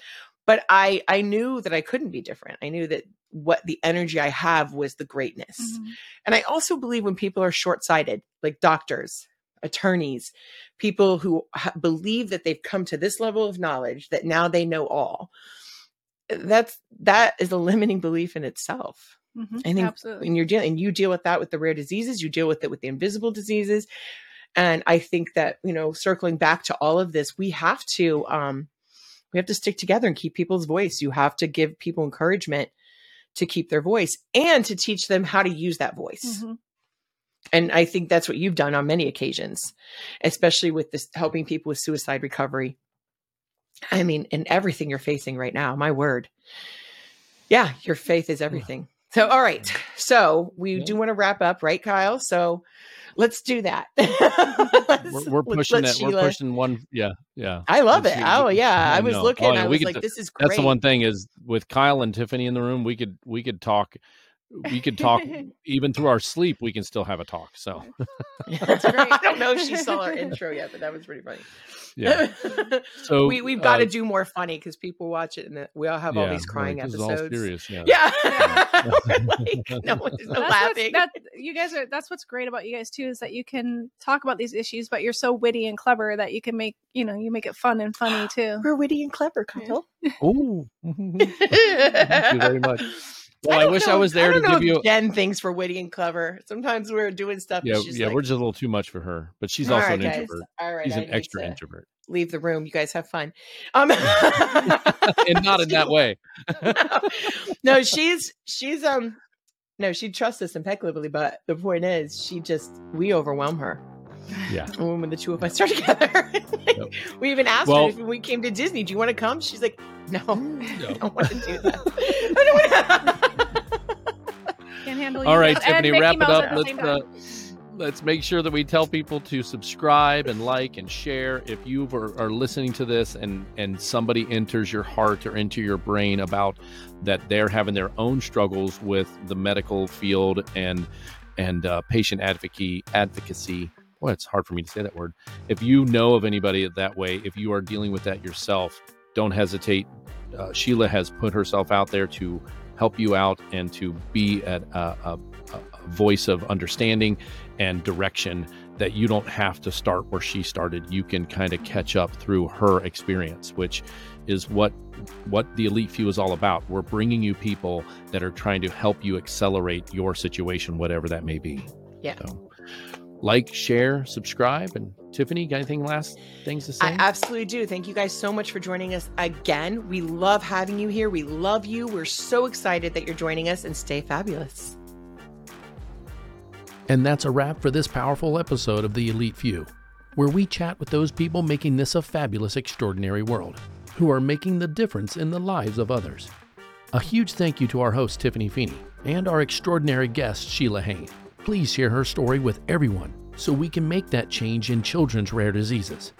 But I I knew that I couldn't be different. I knew that what the energy I have was the greatness. Mhm. And I also believe when people are short-sighted, like doctors, attorneys, people who ha- believe that they've come to this level of knowledge that now they know all. That's that is a limiting belief in itself. Mhm. I think absolutely. you're dealing, you deal with that with the rare diseases, you deal with it with the invisible diseases. And I think that, you know, circling back to all of this, we have to, um, we have to stick together and keep people's voice. You have to give people encouragement to keep their voice and to teach them how to use that voice. Mhm. And I think that's what you've done on many occasions, especially with this helping people with suicide recovery. I mean, in everything you're facing right now, my word. Yeah, your faith is everything. So, all right. So, we Yeah. do want to wrap up, right, Kyle? So, let's do that. we're, we're pushing let's that. We're pushing one. Yeah, yeah. I love let's it. see- Oh, yeah. I, was know. Oh, looking. Oh, yeah, I was like, t- this is great. That's the one thing is with Kyle and Tiffany in the room, we could we could talk. We could talk even through our sleep. We can still have a talk. So That's great. I don't know if she saw our intro yet, but that was pretty funny. yeah. So we we've got to uh, do more funny because people watch it and we all have all these crying like, this is all episodes. serious. Yeah. Yeah, Like, no, there's no That's laughing. that you guys are. That's what's great about you guys too is that you can talk about these issues, but you're so witty and clever that you can make you know you make it fun and funny too. We're witty and clever, Kyle. Oh, Thank you very much. Well, I, don't wish I was there I to know give you. Jen thinks we're witty and clever. Sometimes we're doing stuff. Yeah, and she's yeah, like, we're just a little too much for her, but she's "All also right, an guys. introvert. All right, She's I an extra introvert, Leave the room. You guys have fun. Um, and not in that way. no, she's she's um no, she trusts us impeccably, but the point is she just we overwhelm her. Yeah. When the two of us are together. we even asked Well- her if we came to Disney, do you want to come? She's like, No, I don't want to do that. I don't wanna- Can't handle All right. Tiffany, wrap it up. Let's uh, let's make sure that we tell people to subscribe and like and share. If you are, are listening to this and and somebody enters your heart or into your brain about that they're having their own struggles with the medical field and and uh, patient advocacy advocacy. Boy, it's hard for me to say that word. If you know of anybody that way, if you are dealing with that yourself, don't hesitate. Uh, Sheila has put herself out there to help you out and to be at a, a, a voice of understanding and direction that you don't have to start where she started. You can kind of catch up through her experience, which is what what the elite few is all about. We're bringing you people that are trying to help you accelerate your situation, whatever that may be. Yeah. So, like, share, subscribe, and Tiffany, got anything last things to say? I absolutely do. Thank you guys so much for joining us again. We love having you here. We love you. We're so excited that you're joining us and stay fabulous. And that's a wrap for this powerful episode of The Elite Few. where we chat with those people making this a fabulous, extraordinary world, who are making the difference in the lives of others. A huge thank you to our host, Tiffany Feeney, and our extraordinary guest, Sheila Hoehn. Please share her story with everyone so we can make that change in children's rare diseases.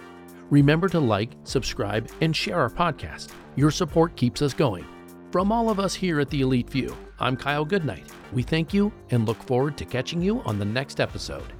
Remember to like, subscribe, and share our podcast. Your support keeps us going. From all of us here at the Elite Few, I'm Kyle Goodnight. We thank you and look forward to catching you on the next episode.